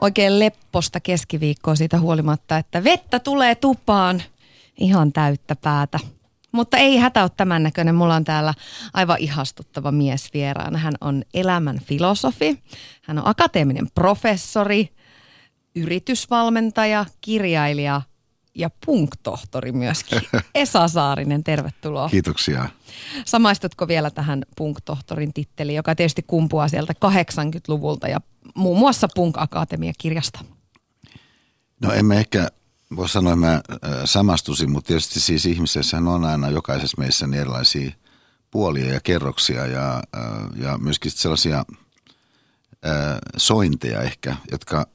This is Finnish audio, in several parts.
oikein lepposta keskiviikkoa siitä huolimatta, että vettä tulee tupaan ihan täyttä päätä. Mutta ei hätä ole tämän näköinen. Mulla on täällä aivan ihastuttava mies vieraana. Hän on elämän filosofi. Hän on akateeminen professori, yritysvalmentaja, kirjailija ja punktohtori myöskin. Esa Saarinen, tervetuloa. Kiitoksia. Samaistutko vielä tähän punktohtorin titteliin, joka tietysti kumpuaa sieltä 80-luvulta ja muun muassa Punk Akatemia-kirjasta? No emme ehkä voi sanoa, että mä äh, samastusin, mutta tietysti siis ihmisessä on aina jokaisessa meissä niin erilaisia puolia ja kerroksia ja, äh, ja myöskin sellaisia äh, sointeja ehkä, jotka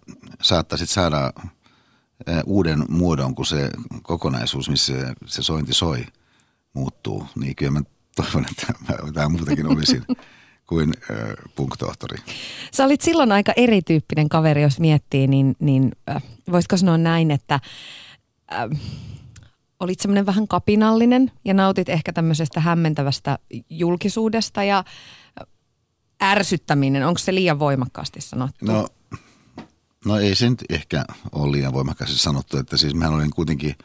saattaisit saada uuden muodon, kun se kokonaisuus, missä se, se sointi soi, muuttuu. Niin kyllä mä toivon, että mä jotain muutakin olisin kuin äh, punktohtori. Sä olit silloin aika erityyppinen kaveri, jos miettii, niin, niin äh, voisiko sanoa näin, että äh, olit semmoinen vähän kapinallinen ja nautit ehkä tämmöisestä hämmentävästä julkisuudesta ja ärsyttäminen, onko se liian voimakkaasti sanottu? No, no ei se nyt ehkä ole liian voimakkaasti sanottu, että siis mä olin kuitenkin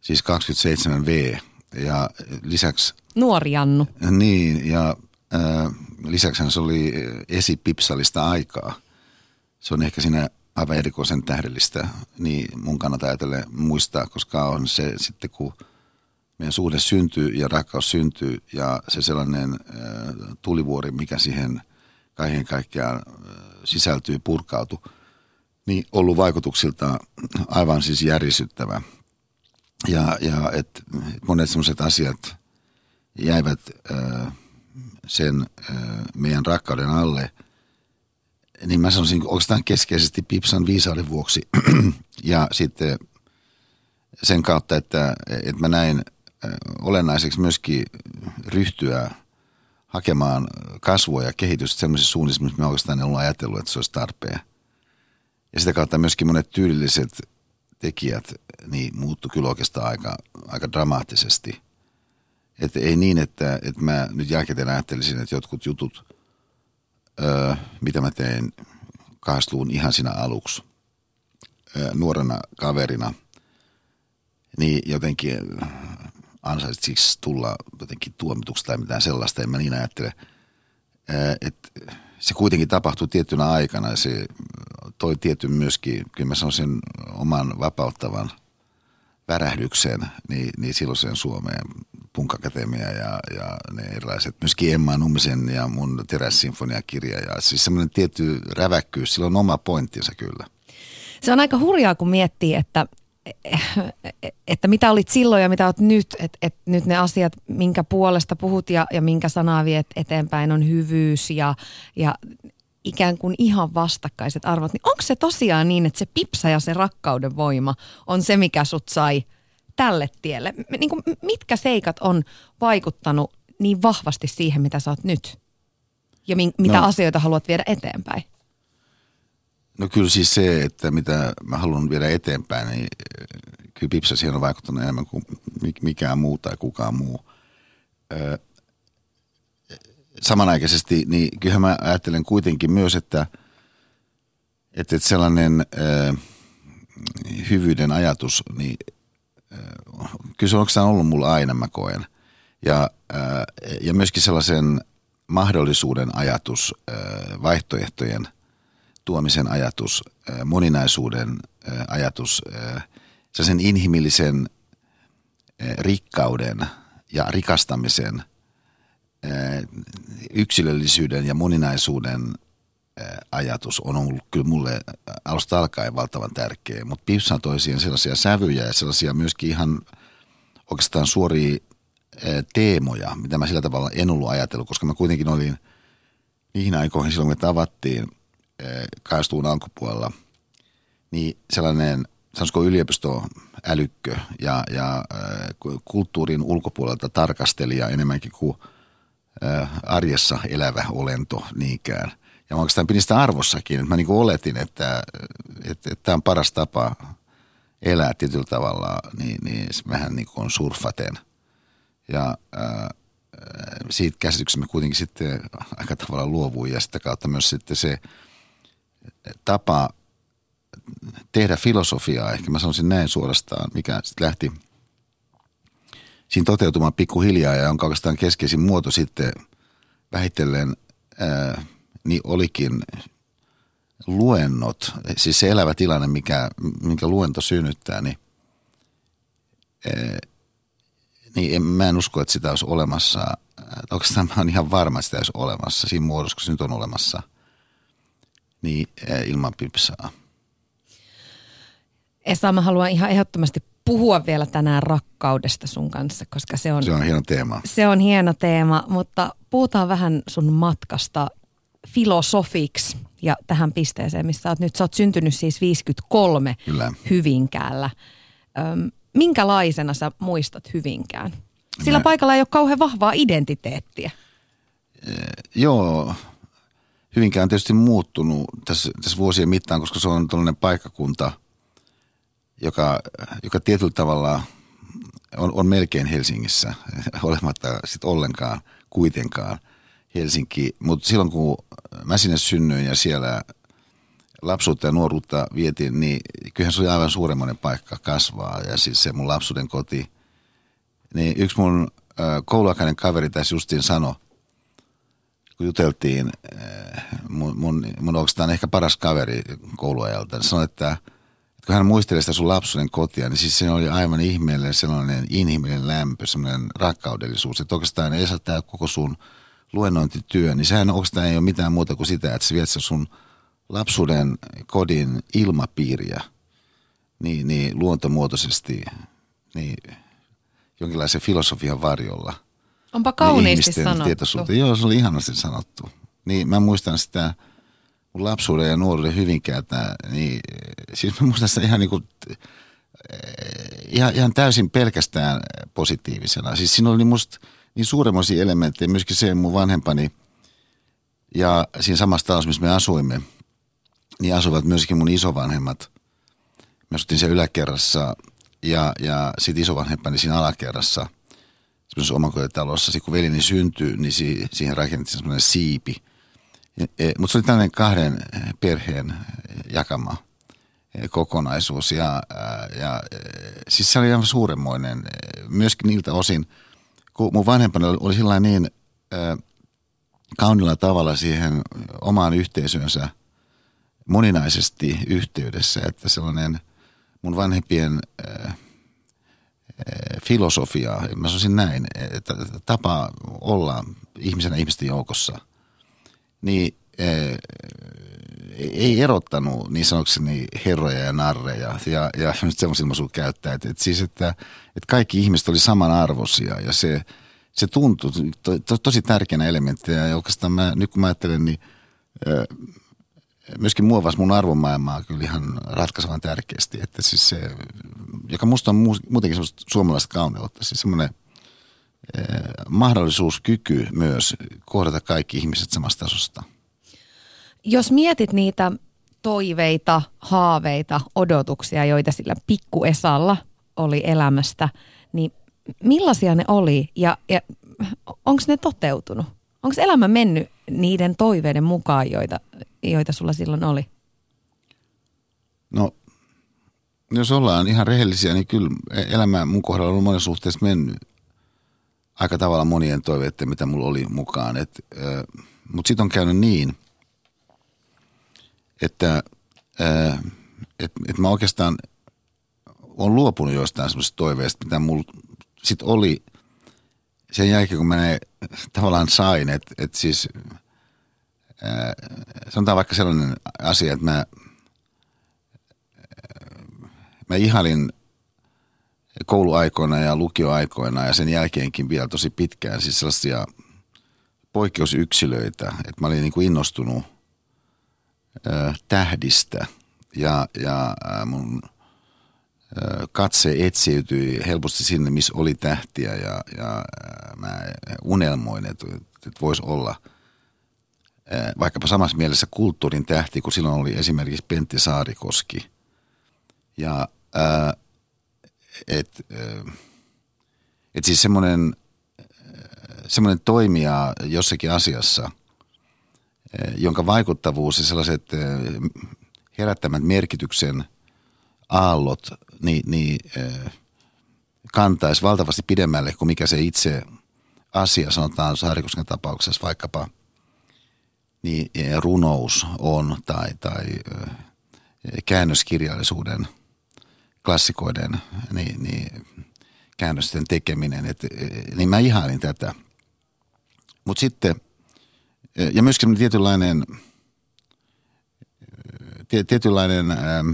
siis 27V ja lisäksi... Nuori Jannu. Niin, ja lisäksi se oli esipipsalista aikaa. Se on ehkä siinä aivan erikoisen tähdellistä, niin mun kannattaa ajatella muistaa, koska on se sitten kun meidän suhde syntyy ja rakkaus syntyy ja se sellainen tulivuori, mikä siihen kaiken kaikkiaan sisältyy, purkautu, niin ollut vaikutuksilta aivan siis järisyttävä. Ja, ja et monet sellaiset asiat jäivät äh, sen meidän rakkauden alle, niin mä sanoisin oikeastaan keskeisesti Pipsan viisauden vuoksi ja sitten sen kautta, että, että mä näin olennaiseksi myöskin ryhtyä hakemaan kasvua ja kehitystä sellaisissa suunnissa, missä mä oikeastaan en ollut ajatellut, että se olisi tarpeen. Ja sitä kautta myöskin monet tyylilliset tekijät niin muuttu kyllä oikeastaan aika, aika dramaattisesti – että ei niin, että, että mä nyt jälkikäteen ajattelisin, että jotkut jutut, öö, mitä mä tein kaasluun ihan siinä aluksi öö, nuorena kaverina, niin jotenkin ansaisit siksi tulla jotenkin tuomituksi tai mitään sellaista, en mä niin ajattele. Öö, että se kuitenkin tapahtui tiettynä aikana se toi tietyn myöskin, kyllä mä sanoisin, oman vapauttavan värähdyksen niin, niin silloiseen Suomeen Punkakatemia ja, ja ne erilaiset, myöskin Emma Nummisen ja mun terässinfoniakirja ja siis semmoinen tietty räväkkyys, sillä on oma pointtinsa kyllä. Se on aika hurjaa, kun miettii, että, että mitä olit silloin ja mitä olet nyt, että, että nyt ne asiat, minkä puolesta puhut ja, ja minkä sanaa viet eteenpäin on hyvyys ja, ja ikään kuin ihan vastakkaiset arvot, niin onko se tosiaan niin, että se pipsa ja se rakkauden voima on se, mikä sut sai – tälle tielle? Niin kuin, mitkä seikat on vaikuttanut niin vahvasti siihen, mitä sä oot nyt? Ja mi- mitä no, asioita haluat viedä eteenpäin? No kyllä siis se, että mitä mä haluan viedä eteenpäin, niin kyllä Pipsa siihen on vaikuttanut enemmän kuin mikään muu tai kukaan muu. Öö, samanaikaisesti, niin kyllähän mä ajattelen kuitenkin myös, että, että sellainen öö, hyvyyden ajatus, niin kyllä se on ollut mulla aina, mä koen. Ja, ja myöskin sellaisen mahdollisuuden ajatus, vaihtoehtojen tuomisen ajatus, moninaisuuden ajatus, sellaisen inhimillisen rikkauden ja rikastamisen, yksilöllisyyden ja moninaisuuden ajatus on ollut kyllä mulle alusta alkaen valtavan tärkeä, mutta Pipsa toi siihen sellaisia sävyjä ja sellaisia myöskin ihan oikeastaan suoria teemoja, mitä mä sillä tavalla en ollut ajatellut, koska mä kuitenkin olin niihin aikoihin silloin, kun tavattiin kaistuun alkupuolella, niin sellainen, sanoisiko yliopistoälykkö ja, ja kulttuurin ulkopuolelta tarkastelija enemmänkin kuin arjessa elävä olento niinkään – ja mä oikeastaan pidin sitä arvossakin. Että mä niin oletin, että, että, että tämä on paras tapa elää tietyllä tavalla, niin, niin vähän niin kuin surfaten. Ja ää, siitä käsityksestä mä kuitenkin sitten aika tavalla luovuin ja sitä kautta myös sitten se tapa tehdä filosofiaa, ehkä mä sanoisin näin suorastaan, mikä sitten lähti siinä toteutumaan pikkuhiljaa ja on oikeastaan keskeisin muoto sitten vähitellen, ää, niin olikin luennot, siis se elävä tilanne, mikä, minkä luento synnyttää, niin, ää, niin en, mä en usko, että sitä olisi olemassa. Oikeastaan mä oon ihan varma, että sitä olisi olemassa siinä muodossa, kun se nyt on olemassa, niin ää, ilman pipsaa. Esa, mä haluan ihan ehdottomasti puhua vielä tänään rakkaudesta sun kanssa, koska se on, se on hieno teema. Se on hieno teema, mutta puhutaan vähän sun matkasta filosofiksi ja tähän pisteeseen, missä oot nyt. Sä oot syntynyt siis 53 Kyllä. Hyvinkäällä. Öm, minkälaisena sä muistat Hyvinkään? Sillä Mä... paikalla ei ole kauhean vahvaa identiteettiä. E, joo, Hyvinkään on tietysti muuttunut tässä, tässä vuosien mittaan, koska se on tällainen paikkakunta – joka, joka tietyllä tavalla on, on melkein Helsingissä, olematta sit ollenkaan kuitenkaan Helsinki. Mutta silloin kun mä sinne synnyin ja siellä lapsuutta ja nuoruutta vietin, niin kyllähän se oli aivan suuremmoinen paikka kasvaa. Ja siis se mun lapsuuden koti. Niin yksi mun kouluaikainen kaveri tässä justiin sanoi, kun juteltiin, mun, mun, mun oikeastaan ehkä paras kaveri kouluajalta, sanoi, että – kun hän muistelee sitä sun lapsuuden kotia, niin siis se oli aivan ihmeellinen sellainen inhimillinen lämpö, sellainen rakkaudellisuus. Että oikeastaan ei saa tämä koko sun luennointityö, niin sehän oikeastaan ei ole mitään muuta kuin sitä, että sä viet sun lapsuuden kodin ilmapiiriä niin, niin luontomuotoisesti niin jonkinlaisen filosofian varjolla. Onpa kauniisti niin sanottu. Joo, se oli ihanasti sanottu. Niin mä muistan sitä lapsuuden ja nuoruuden hyvinkäältä, niin siis mä muistan sitä ihan niin kuin, ihan, ihan täysin pelkästään positiivisena. Siis siinä oli musta niin suuremmoisia elementtejä, myöskin se mun vanhempani ja siinä samassa talossa, missä me asuimme, niin asuvat myöskin mun isovanhemmat. Me asuttiin siellä yläkerrassa ja, ja sitten isovanhempani siinä alakerrassa, semmoisessa omakotitalossa. Sitten kun velini syntyi, niin siihen rakennettiin semmoinen siipi – Mutta se oli tällainen kahden perheen jakama e, kokonaisuus ja, ja siis se oli ihan suuremmoinen myöskin niiltä osin, kun mun vanhempani oli sillä niin kaunilla tavalla siihen omaan yhteisönsä moninaisesti yhteydessä, että sellainen mun vanhempien filosofia, mä sanoisin näin, että tapa olla ihmisenä ihmisten joukossa – niin eh, ei erottanut niin sanokseni herroja ja narreja ja, ja semmoisia ilmaisuja käyttää. Että, että siis, että, että kaikki ihmiset oli samanarvoisia ja se, se tuntui to, to, tosi tärkeänä elementtinä. Ja oikeastaan mä, nyt kun mä ajattelen, niin ö, myöskin muovas mun arvomaailmaa kyllä ihan ratkaisevan tärkeästi. Että siis se, joka musta on muutenkin semmoista suomalaista kauneutta, siis semmoinen – mahdollisuus, kyky myös kohdata kaikki ihmiset samasta tasosta. Jos mietit niitä toiveita, haaveita, odotuksia, joita sillä pikkuesalla oli elämästä, niin millaisia ne oli ja, ja onko ne toteutunut? Onko elämä mennyt niiden toiveiden mukaan, joita, joita sulla silloin oli? No, jos ollaan ihan rehellisiä, niin kyllä elämä mun kohdalla on monessa suhteessa mennyt aika tavalla monien toiveiden, mitä mulla oli mukaan. Mutta sitten on käynyt niin, että et, et mä oikeastaan on luopunut joistain semmoisista toiveista, mitä mulla sitten oli sen jälkeen, kun mä ne tavallaan sain, että et siis ää, sanotaan vaikka sellainen asia, että mä, mä ihalin kouluaikoina ja lukioaikoina ja sen jälkeenkin vielä tosi pitkään siis sellaisia poikkeusyksilöitä, että mä olin niin kuin innostunut ö, tähdistä ja, ja mun ö, katse etsiytyi helposti sinne, missä oli tähtiä ja, ja mä unelmoin, että, että voisi olla vaikkapa samassa mielessä kulttuurin tähti, kun silloin oli esimerkiksi Pentti Saarikoski. Ja ää, että et siis semmoinen, semmoinen toimija jossakin asiassa, jonka vaikuttavuus ja sellaiset herättämät merkityksen aallot niin, niin kantaisi valtavasti pidemmälle kuin mikä se itse asia, sanotaan Saarikosken tapauksessa vaikkapa, niin runous on tai, tai käännöskirjallisuuden klassikoiden niin, niin, käännösten tekeminen. Et, niin mä ihailin tätä. Mutta sitten, ja myöskin tietynlainen, tietynlainen ähm,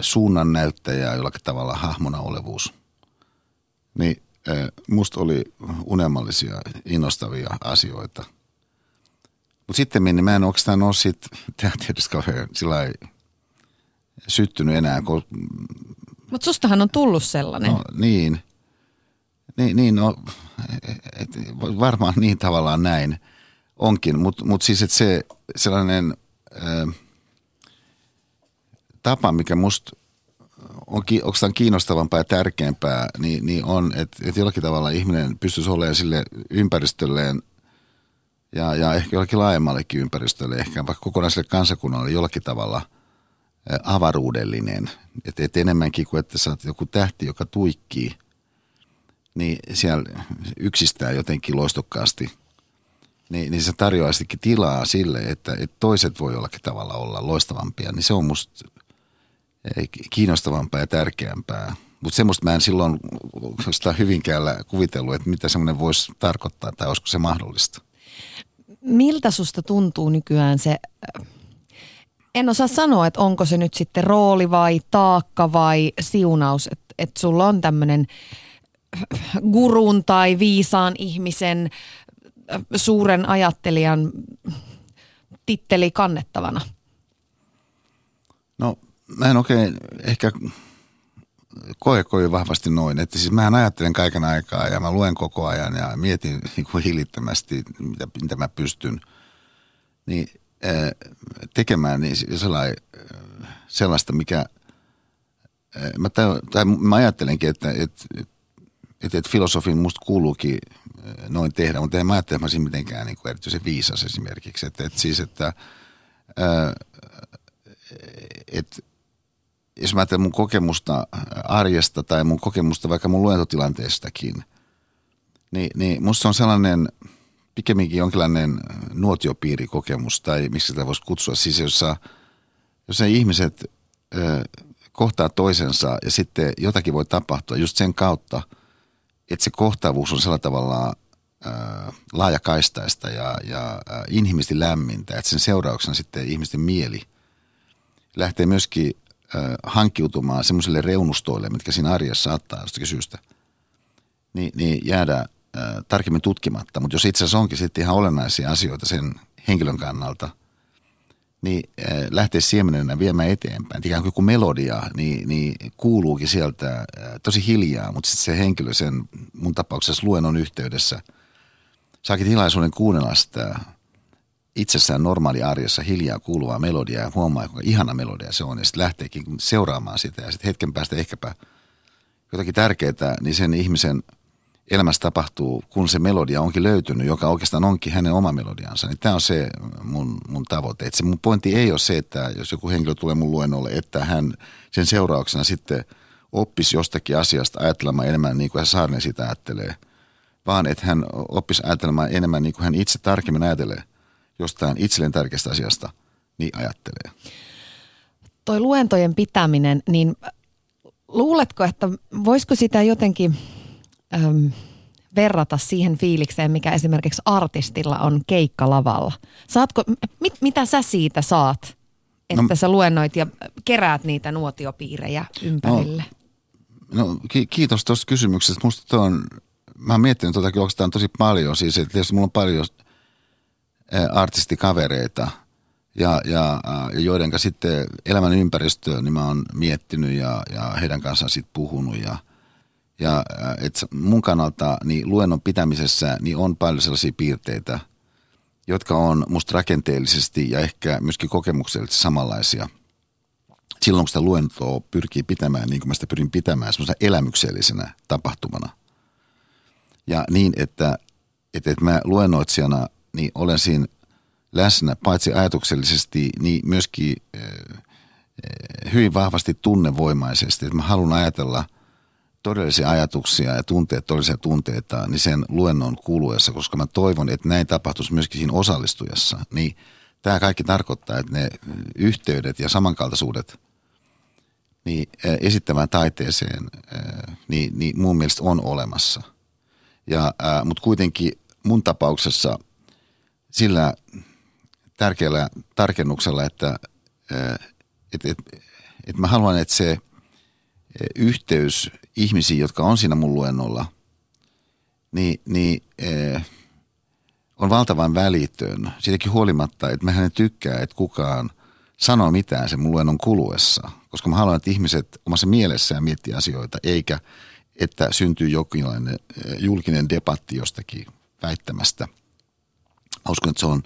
suunnannäyttäjä jollakin tavalla hahmona olevuus. Niin musta oli unelmallisia, innostavia asioita. Mutta sitten niin mä en oikeastaan ole siitä teatterista kauhean sillä syttynyt enää. Kun... Mutta sustahan on tullut sellainen. No, niin. Niin, niin no, et, varmaan niin tavallaan näin onkin, mutta mut siis että se sellainen... Ää, tapa, mikä musta on oikeastaan kiinnostavampaa ja tärkeämpää, niin, niin on, että, että jollakin tavalla ihminen pystyisi olemaan sille ympäristölleen ja, ja ehkä jollakin laajemmallekin ympäristölle, ehkä vaikka kokonaiselle kansakunnalle jollakin tavalla avaruudellinen. Että et enemmänkin kuin, että oot joku tähti, joka tuikkii, niin siellä yksistään jotenkin loistokkaasti, niin, niin se tarjoaa tilaa sille, että, että toiset voi jollakin tavalla olla loistavampia. Niin se on musta kiinnostavampaa ja tärkeämpää. Mutta semmoista mä en silloin sitä Hyvinkäällä kuvitellut, että mitä semmoinen voisi tarkoittaa tai olisiko se mahdollista. Miltä susta tuntuu nykyään se, en osaa sanoa, että onko se nyt sitten rooli vai taakka vai siunaus, että, että sulla on tämmöinen gurun tai viisaan ihmisen, suuren ajattelijan titteli kannettavana? No mä en oikein ehkä koe kovin vahvasti noin. Että siis mä ajattelen kaiken aikaa ja mä luen koko ajan ja mietin niin kuin hillittömästi, mitä, mitä mä pystyn niin, tekemään niin sellainen, sellaista, mikä mä, tai mä ajattelenkin, että, että, että, että filosofin musta kuuluukin noin tehdä, mutta en mä ajattele, että mä mitenkään niin kuin erityisen viisas esimerkiksi. Että, että siis, että, että jos mä ajattelen mun kokemusta arjesta tai mun kokemusta vaikka mun luentotilanteestakin, niin, niin musta on sellainen pikemminkin jonkinlainen nuotiopiirikokemus tai miksi sitä voisi kutsua. Siis jossa, jossa ihmiset ö, kohtaa toisensa ja sitten jotakin voi tapahtua just sen kautta, että se kohtaavuus on sillä tavalla ö, laajakaistaista ja, ja ö, inhimillisesti lämmintä, että sen seurauksena sitten ihmisten mieli lähtee myöskin hankkiutumaan semmoisille reunustoille, mitkä siinä arjessa saattaa jostakin syystä, niin, niin jäädä äh, tarkemmin tutkimatta. Mutta jos itse asiassa onkin sitten ihan olennaisia asioita sen henkilön kannalta, niin äh, lähtee siemenenä viemään eteenpäin. Ikään kuin melodia, niin, niin kuuluukin sieltä tosi hiljaa, mutta sitten se henkilö sen mun tapauksessa luennon yhteydessä saakin tilaisuuden kuunnella sitä itsessään normaali arjessa hiljaa kuuluvaa melodiaa ja huomaa, kuinka ihana melodia se on. Ja sitten lähteekin seuraamaan sitä ja sitten hetken päästä ehkäpä jotakin tärkeää, niin sen ihmisen elämässä tapahtuu, kun se melodia onkin löytynyt, joka oikeastaan onkin hänen oma melodiansa. Niin tämä on se mun, mun tavoite. Et se mun pointti ei ole se, että jos joku henkilö tulee mun luennolle, että hän sen seurauksena sitten oppisi jostakin asiasta ajattelemaan enemmän niin kuin Saarinen sitä ajattelee, vaan että hän oppisi ajattelemaan enemmän niin kuin hän itse tarkemmin ajattelee – jostain itselleen tärkeästä asiasta, niin ajattelee. Toi luentojen pitäminen, niin luuletko, että voisiko sitä jotenkin äm, verrata siihen fiilikseen, mikä esimerkiksi artistilla on keikkalavalla? Saatko, mit, mitä sä siitä saat, että no, sä luennoit ja keräät niitä nuotiopiirejä ympärille? No, no kiitos tuosta kysymyksestä. Musta on, mä oon miettinyt tuota oikeastaan tosi paljon. Siis, että tietysti mulla on paljon artistikavereita ja, ja, ja joiden sitten elämän ympäristöä niin mä oon miettinyt ja, ja heidän kanssaan sitten puhunut ja, ja et mun kannalta niin luennon pitämisessä niin on paljon sellaisia piirteitä, jotka on musta rakenteellisesti ja ehkä myöskin kokemuksellisesti samanlaisia. Silloin kun sitä luentoa pyrkii pitämään, niin kuin mä sitä pyrin pitämään semmoisena elämyksellisenä tapahtumana. Ja niin, että, että, että mä luennoitsijana niin olen siinä läsnä paitsi ajatuksellisesti, niin myöskin hyvin vahvasti tunnevoimaisesti. Että mä haluan ajatella todellisia ajatuksia ja tunteet, todellisia tunteita, niin sen luennon kuluessa, koska mä toivon, että näin tapahtuisi myöskin siinä osallistujassa. Niin tämä kaikki tarkoittaa, että ne yhteydet ja samankaltaisuudet niin esittämään taiteeseen, niin, niin mun mielestä on olemassa. Ja, mutta kuitenkin mun tapauksessa sillä tärkeällä tarkennuksella, että et, et, et mä haluan, että se yhteys ihmisiin, jotka on siinä mun luennolla, niin, niin on valtavan välitön. Siitäkin huolimatta, että mä en tykkää, että kukaan sanoo mitään sen mun luennon kuluessa. Koska mä haluan, että ihmiset omassa mielessään miettii asioita, eikä että syntyy jokinlainen julkinen debatti jostakin väittämästä. Mä uskon, että se on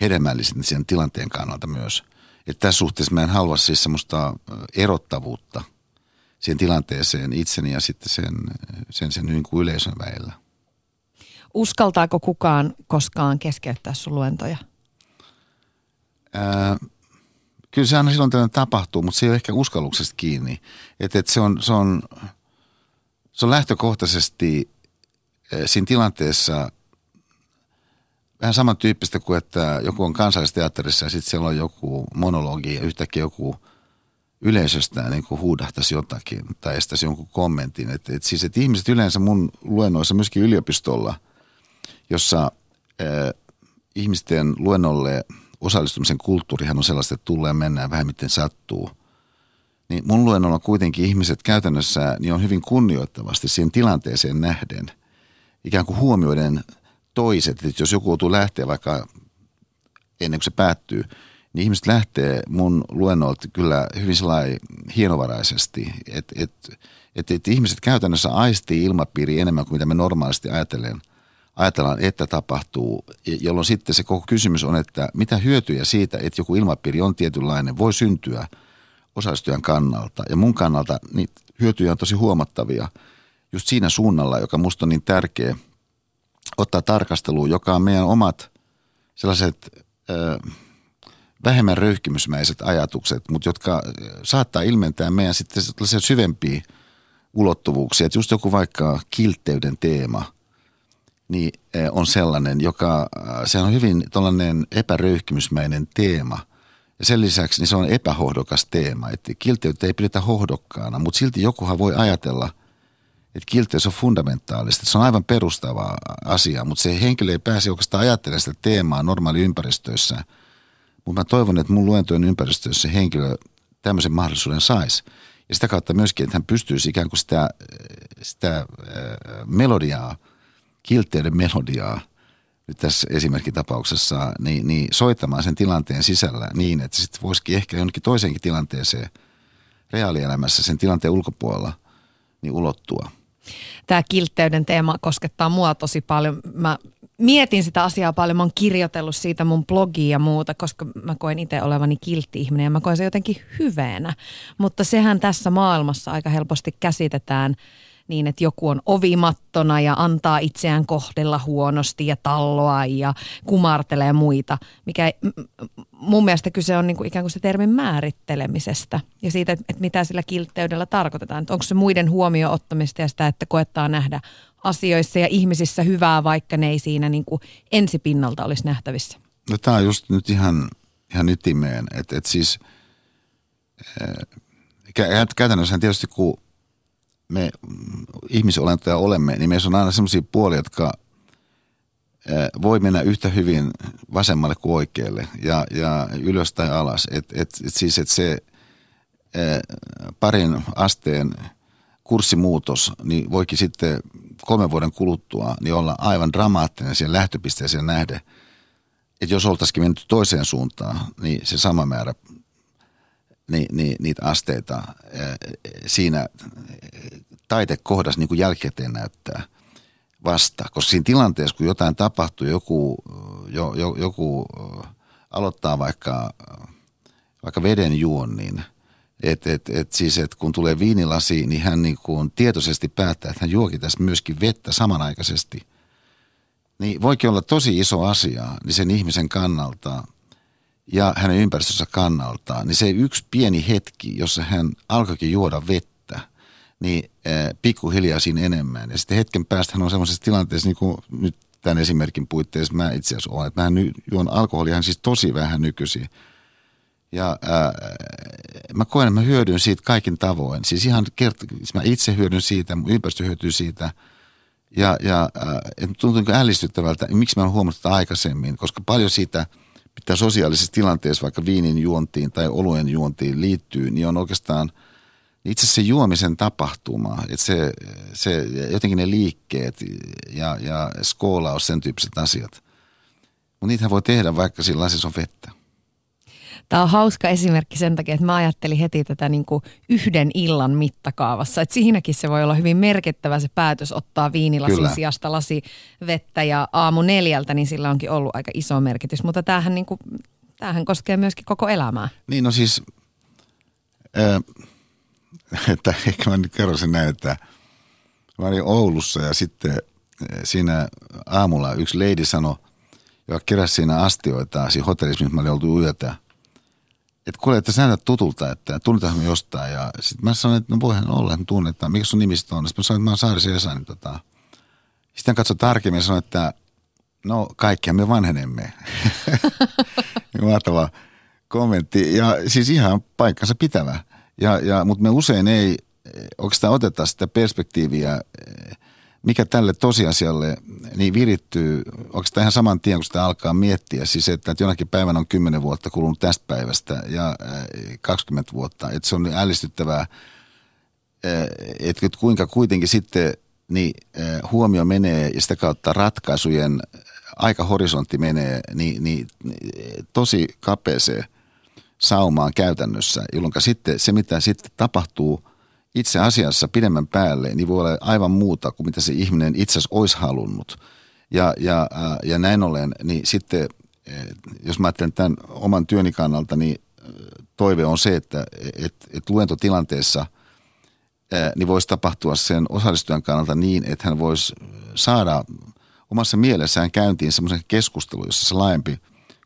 hedelmällistä sen tilanteen kannalta myös. Että tässä suhteessa mä en halua siis semmoista erottavuutta siihen tilanteeseen itseni ja sitten sen, sen, sen niin kuin yleisön väillä. Uskaltaako kukaan koskaan keskeyttää sun luentoja? Ää, kyllä se aina silloin tällöin tapahtuu, mutta se ei ole ehkä uskalluksesta kiinni. Että et se, on, se, on, se on lähtökohtaisesti siinä tilanteessa vähän samantyyppistä kuin, että joku on kansallisteatterissa ja sitten siellä on joku monologi ja yhtäkkiä joku yleisöstä niin huudahtaisi jotakin tai estäisi jonkun kommentin. Et, et siis, että ihmiset yleensä mun luennoissa myöskin yliopistolla, jossa äh, ihmisten luennolle osallistumisen kulttuurihan on sellaista, että tulee mennään vähän miten sattuu. Niin mun luennolla kuitenkin ihmiset käytännössä niin on hyvin kunnioittavasti siihen tilanteeseen nähden, ikään kuin huomioiden – toiset, että jos joku joutuu lähteä vaikka ennen kuin se päättyy, niin ihmiset lähtee mun luennolta kyllä hyvin sellainen hienovaraisesti, että et, et, et ihmiset käytännössä aistii ilmapiiri enemmän kuin mitä me normaalisti ajatellen, ajatellaan, että tapahtuu, jolloin sitten se koko kysymys on, että mitä hyötyjä siitä, että joku ilmapiiri on tietynlainen, voi syntyä osallistujan kannalta. Ja mun kannalta niin hyötyjä on tosi huomattavia just siinä suunnalla, joka musta on niin tärkeä – ottaa tarkasteluun, joka on meidän omat sellaiset ö, vähemmän röyhkimysmäiset ajatukset, mutta jotka saattaa ilmentää meidän sitten sellaisia syvempiä ulottuvuuksia. Että just joku vaikka kiltteyden teema niin on sellainen, joka se on hyvin tällainen epäröyhkimysmäinen teema. Ja sen lisäksi niin se on epähohdokas teema. Että kiltteyttä ei pidetä hohdokkaana, mutta silti jokuhan voi ajatella – että kilteys on fundamentaalista. Se on aivan perustava asia, mutta se henkilö ei pääse oikeastaan ajattelemaan sitä teemaa normaali ympäristöissä. Mutta mä toivon, että mun luentojen ympäristössä henkilö tämmöisen mahdollisuuden saisi. Ja sitä kautta myöskin, että hän pystyisi ikään kuin sitä, sitä äh, melodiaa, kilteyden melodiaa, nyt tässä esimerkkitapauksessa, niin, niin soittamaan sen tilanteen sisällä niin, että sitten voisikin ehkä jonnekin toiseenkin tilanteeseen reaalielämässä sen tilanteen ulkopuolella niin ulottua tämä kiltteyden teema koskettaa mua tosi paljon. Mä mietin sitä asiaa paljon, mä oon kirjoitellut siitä mun blogia ja muuta, koska mä koen itse olevani kiltti ihminen ja mä koen se jotenkin hyveenä. Mutta sehän tässä maailmassa aika helposti käsitetään – niin, että joku on ovimattona ja antaa itseään kohdella huonosti ja talloa ja kumartelee muita, mikä mun mielestä kyse on niin kuin ikään kuin se termin määrittelemisestä ja siitä, että mitä sillä kiltteydellä tarkoitetaan. Että onko se muiden huomioon ottamista ja sitä, että koettaa nähdä asioissa ja ihmisissä hyvää, vaikka ne ei siinä niin kuin ensipinnalta olisi nähtävissä. No tämä on just nyt ihan, ihan ytimeen, että et siis äh, käytännössä tietysti kun me ihmisolentoja olemme, niin meissä on aina sellaisia puolia, jotka voi mennä yhtä hyvin vasemmalle kuin oikealle ja, ja ylös tai alas. Et, et, et siis, että se parin asteen kurssimuutos niin voikin sitten kolmen vuoden kuluttua niin olla aivan dramaattinen siihen lähtöpisteeseen nähden. Että jos oltaisikin mennyt toiseen suuntaan, niin se sama määrä niin, niin, niitä asteita siinä taitekohdassa niin kuin jälkikäteen näyttää vasta. Koska siinä tilanteessa, kun jotain tapahtuu, joku, jo, jo, joku aloittaa vaikka, vaikka veden juon, niin et, et, et siis, et kun tulee viinilasi, niin hän niin kuin tietoisesti päättää, että hän juoki tässä myöskin vettä samanaikaisesti. niin voikin olla tosi iso asia niin sen ihmisen kannalta ja hänen ympäristönsä kannalta, niin se yksi pieni hetki, jossa hän alkoikin juoda vettä, niin pikkuhiljaa siinä enemmän. Ja sitten hetken päästä hän on semmoisessa tilanteessa, niin kuin nyt tämän esimerkin puitteissa mä itse asiassa olen, että mä juon alkoholia siis tosi vähän nykyisin. Ja ää, mä koen, että mä hyödyn siitä kaikin tavoin. Siis ihan kert- siis mä itse hyödyn siitä, mun ympäristö hyötyy siitä. Ja, ja äh, tuntuu niin ällistyttävältä, miksi mä oon huomannut sitä aikaisemmin, koska paljon siitä, mitä sosiaalisessa tilanteessa vaikka viinin juontiin tai oluen juontiin liittyy, niin on oikeastaan itse se juomisen tapahtuma, että se, se jotenkin ne liikkeet ja, ja skoolaus, sen tyyppiset asiat. Mutta niitähän voi tehdä vaikka sillä on vettä. Tämä on hauska esimerkki sen takia, että mä ajattelin heti tätä niin kuin yhden illan mittakaavassa. Että siinäkin se voi olla hyvin merkittävä se päätös ottaa viinilasin Kyllä. sijasta lasi vettä ja aamu neljältä, niin sillä onkin ollut aika iso merkitys. Mutta tämähän, niin kuin, tämähän koskee myöskin koko elämää. Niin no siis, äh, että ehkä mä nyt kerron sen näin, että mä olin Oulussa ja sitten siinä aamulla yksi lady sanoi, joka keräsi siinä astioita siinä hotellissa, missä mä olin oltu yötä – että kuule, että sä näytät tutulta, että tunnetaanko me jostain. Ja sitten mä sanoin, että no voihan olla, että tunnetaan. Mikä sun nimistä on? Sitten mä sanoin, että mä oon Saarisen Esa. Niin tota. Sitten katsoi tarkemmin ja sanoi, että no kaikkia me vanhenemme. Mahtava kommentti. Ja siis ihan paikkansa pitävä. Ja, ja, mutta me usein ei oikeastaan oteta sitä perspektiiviä mikä tälle tosiasialle niin virittyy oikeastaan ihan saman tien, kun sitä alkaa miettiä. Siis että, että jonakin päivänä on 10 vuotta kulunut tästä päivästä ja 20 äh, vuotta. Että se on ällistyttävää, äh, että kuinka kuitenkin sitten niin, äh, huomio menee ja sitä kautta ratkaisujen aikahorisontti menee niin, niin tosi kapeeseen saumaan käytännössä, jolloin sitten se, mitä sitten tapahtuu – itse asiassa pidemmän päälle, niin voi olla aivan muuta kuin mitä se ihminen itse asiassa olisi halunnut. Ja, ja, ja näin ollen, niin sitten jos mä ajattelen tämän oman työni kannalta, niin toive on se, että et, et luentotilanteessa niin voisi tapahtua sen osallistujan kannalta niin, että hän voisi saada omassa mielessään käyntiin semmoisen keskustelun, jossa se laajempi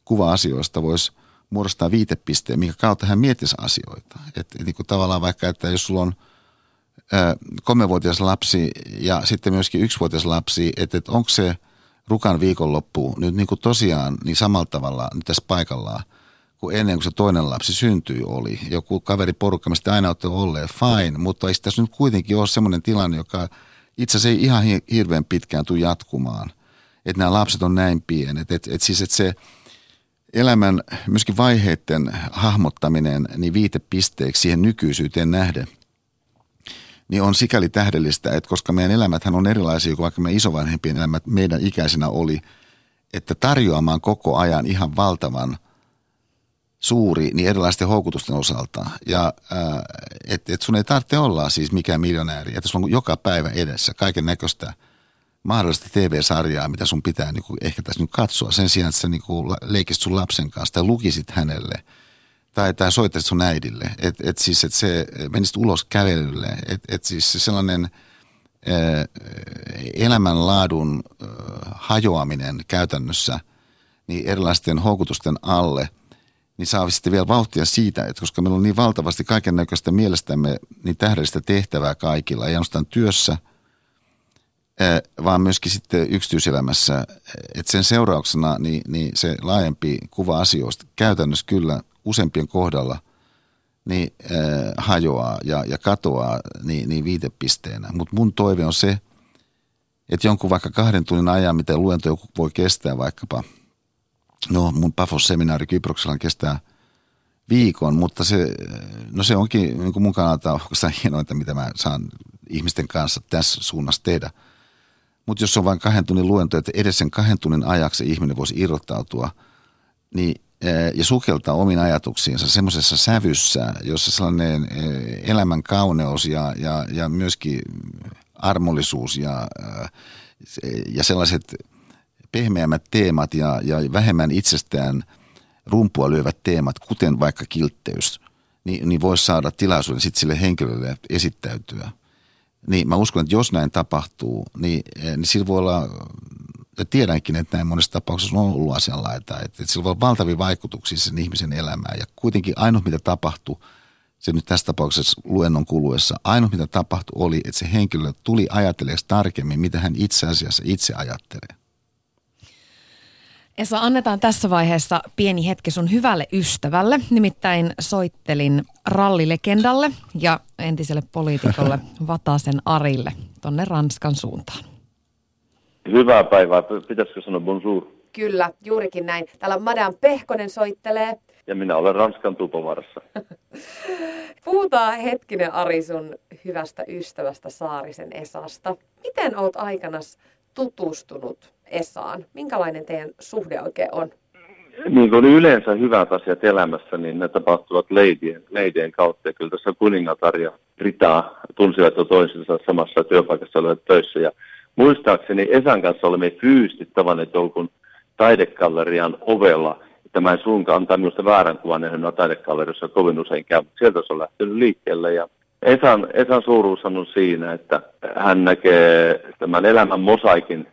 kuva asioista voisi muodostaa viitepisteen, minkä kautta hän miettisi asioita. Että niin kuin tavallaan vaikka, että jos sulla on – kolmevuotias lapsi ja sitten myöskin yksivuotias lapsi, että, että onko se rukan viikonloppu nyt niin kuin tosiaan niin samalla tavalla nyt tässä paikallaan kuin ennen kuin se toinen lapsi syntyi oli. Joku kaveriporukka, mistä aina olette olleet, fine, mutta ei tässä nyt kuitenkin ole semmoinen tilanne, joka itse asiassa ei ihan hirveän pitkään tule jatkumaan. Että nämä lapset on näin pienet. Että et siis, että se elämän myöskin vaiheiden hahmottaminen niin viitepisteeksi siihen nykyisyyteen nähden – niin on sikäli tähdellistä, että koska meidän elämäthän on erilaisia kuin vaikka meidän isovanhempien elämät meidän ikäisenä oli, että tarjoamaan koko ajan ihan valtavan suuri niin erilaisten houkutusten osalta. Ja että et sun ei tarvitse olla siis mikään miljonääri, että sulla on joka päivä edessä kaiken näköistä mahdollista TV-sarjaa, mitä sun pitää niin kuin ehkä tässä nyt katsoa sen sijaan, että sä niin kuin leikisit sun lapsen kanssa tai lukisit hänelle – tai, tai soittaisit sun äidille. Että et siis, että se menisit ulos kävelylle. Että et siis se sellainen ää, elämänlaadun ää, hajoaminen käytännössä niin erilaisten houkutusten alle, niin saa sitten vielä vauhtia siitä, että koska meillä on niin valtavasti kaiken näköistä mielestämme niin tähdellistä tehtävää kaikilla, ei ainoastaan työssä, ää, vaan myöskin sitten yksityiselämässä, että sen seurauksena niin, niin se laajempi kuva asioista käytännössä kyllä useampien kohdalla niin äh, hajoaa ja, ja katoaa niin, niin viitepisteenä. Mutta mun toive on se, että jonkun vaikka kahden tunnin ajan, mitä luento joku voi kestää vaikkapa, no mun Pafos-seminaari Kyproksella kestää viikon, mutta se, no se onkin niin kuin mun kannalta oikeastaan hienointa, mitä mä saan ihmisten kanssa tässä suunnassa tehdä. Mutta jos on vain kahden tunnin luento, että edes sen kahden tunnin ajaksi ihminen voisi irrottautua, niin Eh, ja sukeltaa omiin ajatuksiinsa semmoisessa sävyssä, jossa sellainen eh, elämän kauneus ja, ja, ja myöskin armollisuus ja, eh, ja sellaiset pehmeämmät teemat ja, ja vähemmän itsestään rumpua lyövät teemat, kuten vaikka kiltteys, niin, niin voisi saada tilaisuuden sitten sille henkilölle esittäytyä. Niin mä uskon, että jos näin tapahtuu, niin, niin sillä voi olla ja tiedänkin, että näin monessa tapauksessa on ollut asianlaita, että, että sillä voi olla valtavia vaikutuksia sen ihmisen elämään. Ja kuitenkin ainut, mitä tapahtui, se nyt tässä tapauksessa luennon kuluessa, ainut mitä tapahtui oli, että se henkilö tuli ajatelleeksi tarkemmin, mitä hän itse asiassa itse ajattelee. Esa, annetaan tässä vaiheessa pieni hetki sun hyvälle ystävälle. Nimittäin soittelin rallilegendalle ja entiselle poliitikolle Vatasen Arille tonne Ranskan suuntaan. Hyvää päivää. Pitäisikö sanoa bonjour? Kyllä, juurikin näin. Täällä Madame Pehkonen soittelee. Ja minä olen Ranskan tupovarassa. Puhutaan hetkinen Ari sun hyvästä ystävästä Saarisen Esasta. Miten oot aikanas tutustunut Esaan? Minkälainen teidän suhde oikein on? Niin kuin yleensä hyvät asiat elämässä, niin ne tapahtuvat leidien, leidien kautta. Ja kyllä tässä kuningatar ja Rita tunsivat jo toisensa samassa työpaikassa olevat töissä. Ja muistaakseni Esan kanssa olemme fyysisesti tavanneet jonkun taidekallerian ovella. Tämä ei suinkaan antaa minusta väärän kuvan, että taidekallerissa kovin usein käy, mutta sieltä se on lähtenyt liikkeelle. Ja Esan, Esan suuruus on siinä, että hän näkee tämän elämän mosaikin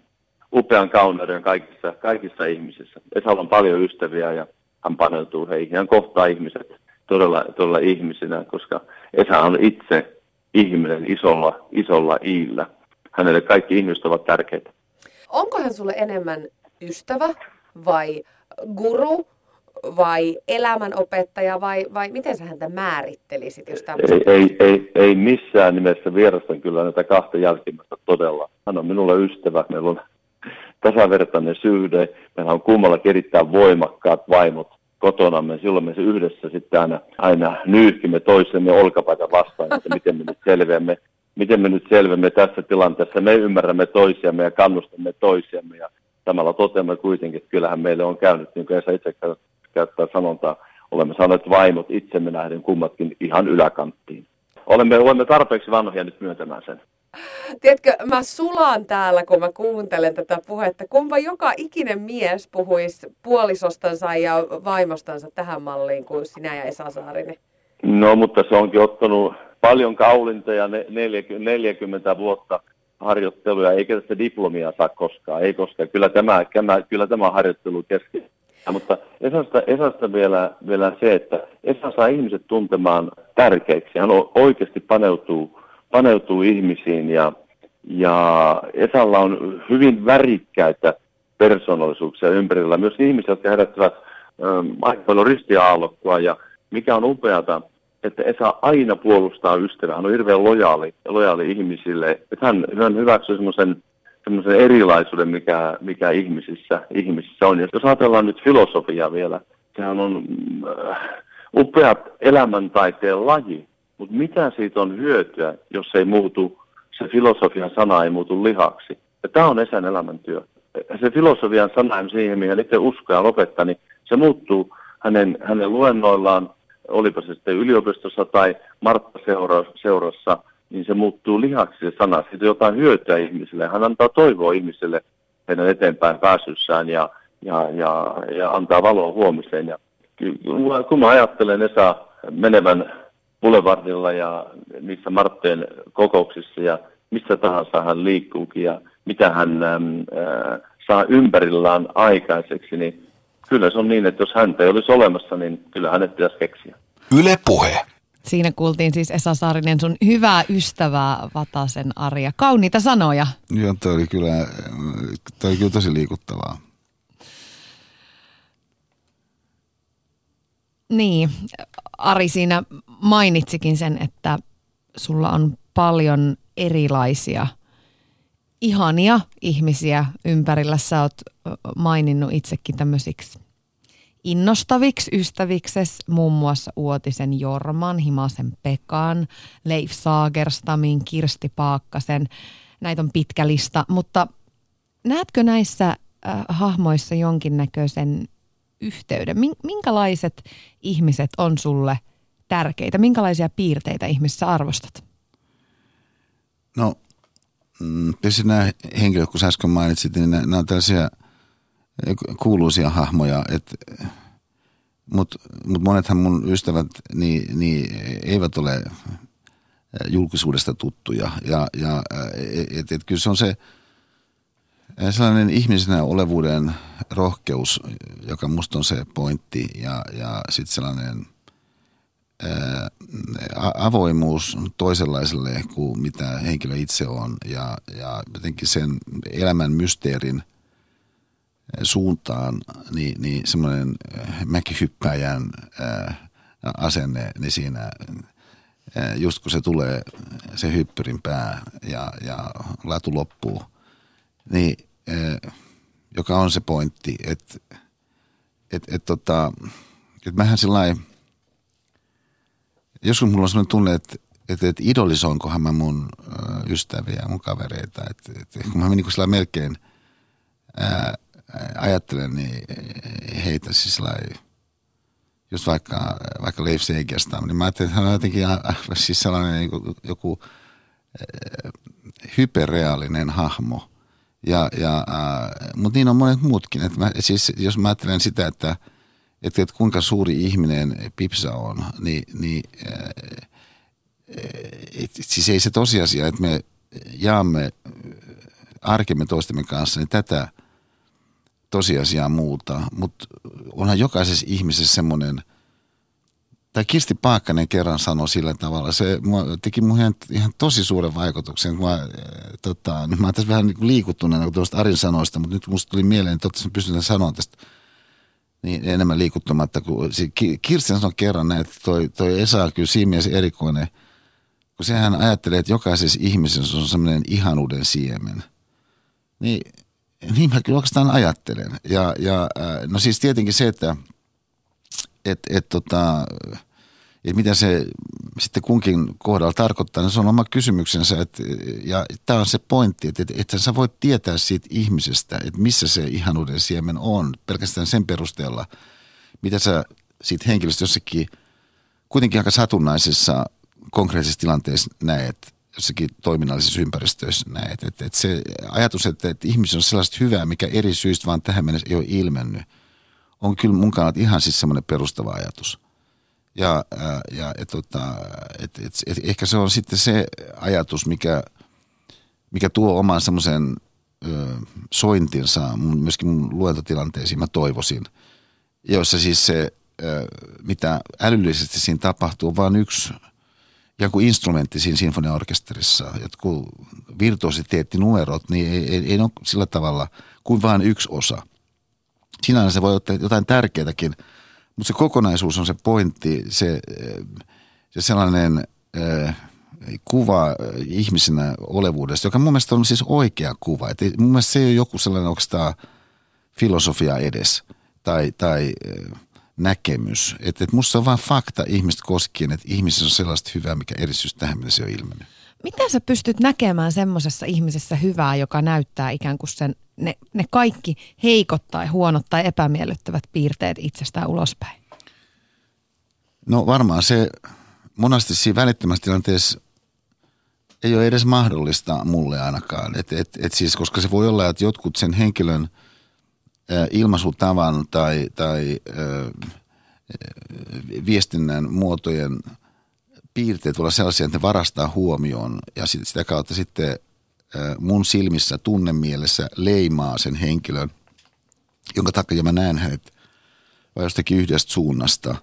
upean kauneuden kaikissa, kaikissa ihmisissä. Esalla on paljon ystäviä ja hän paneutuu heihin. Hän kohtaa ihmiset todella, todella ihmisinä, koska Esa on itse ihminen isolla, isolla iillä. Hänelle kaikki ihmiset ovat tärkeitä. Onko hän sulle enemmän ystävä vai guru vai elämänopettaja vai, vai miten sä häntä määrittelisit? Jos ei, ei, ei, ei, missään nimessä vierastan kyllä näitä kahta jälkimmäistä todella. Hän on minulle ystävä, meillä on tasavertainen syyde. Meillä on kummalla erittäin voimakkaat vaimot kotonamme. Silloin me se yhdessä sitten aina, aina nyyhkimme toisemme olkapaita vastaan, että miten me nyt selviämme, miten me nyt selviämme tässä tilanteessa. Me ymmärrämme toisiamme ja kannustamme toisiamme ja samalla toteamme kuitenkin, että kyllähän meille on käynyt, niin kuin Esa itse käyttää sanontaa, olemme saaneet vaimot itsemme nähden kummatkin ihan yläkanttiin. Olemme, olemme tarpeeksi vanhoja nyt myöntämään sen. Tiedätkö, mä sulaan täällä, kun mä kuuntelen tätä puhetta. Kumpa joka ikinen mies puhuisi puolisostansa ja vaimostansa tähän malliin kuin sinä ja Esa Saarinen? No, mutta se onkin ottanut paljon kaulinta ja 40 vuotta harjoitteluja, eikä tästä diplomia saa koskaan, ei koskaan. Kyllä tämä, tämä, kyllä tämä harjoittelu kesken. Mutta Esasta, Esasta vielä, vielä se, että Esa saa ihmiset tuntemaan tärkeiksi. Hän oikeasti paneutuu paneutuu ihmisiin ja, ja Esalla on hyvin värikkäitä persoonallisuuksia ympärillä. Myös ihmisiä, jotka herättävät ähm, aika paljon ristiaallokkoa ja mikä on upeata, että Esa aina puolustaa ystävää. Hän on hirveän lojaali, lojaali ihmisille. Että hän, hän hyväksyy semmoisen semmoisen erilaisuuden, mikä, mikä ihmisissä, ihmisissä on. Ja jos ajatellaan nyt filosofiaa vielä, sehän on äh, upeat elämäntaiteen laji. Mutta mitä siitä on hyötyä, jos ei muutu, se filosofian sana ei muutu lihaksi. Ja tämä on Esän elämäntyö. Se filosofian sana, siihen mihin itse usko ja lopettaa, niin se muuttuu hänen, hänen luennoillaan, olipa se sitten yliopistossa tai Martta-seurassa, niin se muuttuu lihaksi se sana. Siitä on jotain hyötyä ihmisille. Hän antaa toivoa ihmisille heidän eteenpäin pääsyssään ja, ja, ja, ja antaa valoa huomiseen. Ja kun mä ajattelen Esa menevän Boulevardilla ja niissä Martteen kokouksissa ja missä tahansa hän liikkuukin ja mitä hän äh, saa ympärillään aikaiseksi, niin kyllä se on niin, että jos häntä ei olisi olemassa, niin kyllä hänet pitäisi keksiä. Yle puhe. Siinä kuultiin siis Esa Saarinen sun hyvää ystävää Vatasen Arja. Kauniita sanoja. Joo, toi oli kyllä, toi oli kyllä tosi liikuttavaa. Niin, Ari siinä mainitsikin sen, että sulla on paljon erilaisia ihania ihmisiä ympärillä. Sä oot maininnut itsekin tämmöisiksi innostaviksi ystävikses, muun muassa Uotisen Jorman, Himasen Pekan, Leif Saagerstamin, Kirsti Paakkasen. Näitä on pitkä lista, mutta näetkö näissä äh, hahmoissa jonkinnäköisen yhteyden? Minkälaiset ihmiset on sulle tärkeitä? Minkälaisia piirteitä ihmissä arvostat? No, mm, tietysti nämä henkilöt, kun äsken mainitsit, niin nämä on tällaisia kuuluisia hahmoja, mutta mut monethan mun ystävät niin, niin eivät ole julkisuudesta tuttuja. Ja, ja et, et, kyllä se on se, sellainen ihmisenä olevuuden rohkeus, joka musta on se pointti ja, ja sitten sellainen ää, avoimuus toisenlaiselle kuin mitä henkilö itse on ja, ja jotenkin sen elämän mysteerin suuntaan, niin, niin semmoinen mäkihyppäjän ää, asenne, niin siinä just kun se tulee se hyppyrin pää ja, ja latu loppuu, niin joka on se pointti, että et, et tota, et mähän sillä joskus mulla on sellainen tunne, että että et idolisoinkohan mä mun ystäviä, mun kavereita, että et, kun mä niin kuin melkein ää, ajattelen, niin heitä siis just vaikka, vaikka Leif Segersta, niin mä ajattelin, että hän on jotenkin siis sellainen niin kuin, joku äh, hyperreaalinen hahmo. Ja, ja, äh, mutta niin on monet muutkin. Et mä, siis, jos mä ajattelen sitä, että, että, että kuinka suuri ihminen Pipsa on, niin, niin äh, et, siis ei se tosiasia, että me jaamme arkemme toistemme kanssa, niin tätä – tosiasiaa muuta, mutta onhan jokaisessa ihmisessä semmoinen, tai Kirsti Paakkanen kerran sanoi sillä tavalla, se teki mun ihan, ihan tosi suuren vaikutuksen. Mä, äh, tota, mä oon tässä vähän niin liikuttuneena tuosta Arin sanoista, mutta nyt musta tuli mieleen, että totta pystytään sanoa tästä niin enemmän liikuttumatta. Kun, Kirsti sanoi kerran että toi, toi Esa on kyllä siinä mielessä erikoinen, kun sehän ajattelee, että jokaisessa ihmisessä on semmoinen ihanuuden siemen. Niin niin mä kyllä oikeastaan ajattelen. Ja, ja äh, no siis tietenkin se, että et, et tota, et mitä se sitten kunkin kohdalla tarkoittaa, niin se on oma kysymyksensä. Et, ja tämä on se pointti, että et, et sä voit tietää siitä ihmisestä, että missä se ihanuuden siemen on, pelkästään sen perusteella, mitä sä siitä henkilöstä jossakin kuitenkin aika satunnaisessa konkreettisessa tilanteessa näet jossakin toiminnallisissa ympäristöissä näin. Et, et, et se ajatus, että, että ihmisen on sellaista hyvää, mikä eri syistä vaan tähän mennessä ei ole ilmennyt, on kyllä mun kannalta ihan siis semmoinen perustava ajatus. Ja, ja et, tota, et, et, et, ehkä se on sitten se ajatus, mikä, mikä tuo oman semmoisen sointinsa myöskin mun luentotilanteisiin, mä toivoisin, joissa siis se, ö, mitä älyllisesti siinä tapahtuu, on vain yksi – joku instrumentti siinä sinfoniaorkesterissa, jotkut virtuositeettinumerot, niin ei, ei, ei ole sillä tavalla kuin vain yksi osa. Sinänsä se voi ottaa jotain tärkeätäkin, mutta se kokonaisuus on se pointti, se, se sellainen äh, kuva ihmisenä olevuudesta, joka mun mielestä on siis oikea kuva. Et mun mielestä se ei ole joku sellainen oikeastaan filosofia edes tai, tai näkemys. Että et musta on vain fakta ihmistä koskien, että ihmisessä on sellaista hyvää, mikä erityisesti tähän mennessä on ilmennyt. Miten sä pystyt näkemään semmoisessa ihmisessä hyvää, joka näyttää ikään kuin sen, ne, ne kaikki heikot tai huonot tai epämiellyttävät piirteet itsestään ulospäin? No varmaan se monasti siinä välittömässä tilanteessa ei ole edes mahdollista mulle ainakaan. Et, et, et siis, koska se voi olla, että jotkut sen henkilön – ilmaisutavan tai, tai viestinnän muotojen piirteet olla sellaisia, että ne varastaa huomioon ja sitä kautta sitten mun silmissä tunnemielessä leimaa sen henkilön, jonka takia mä näen hänet vai jostakin yhdestä suunnasta.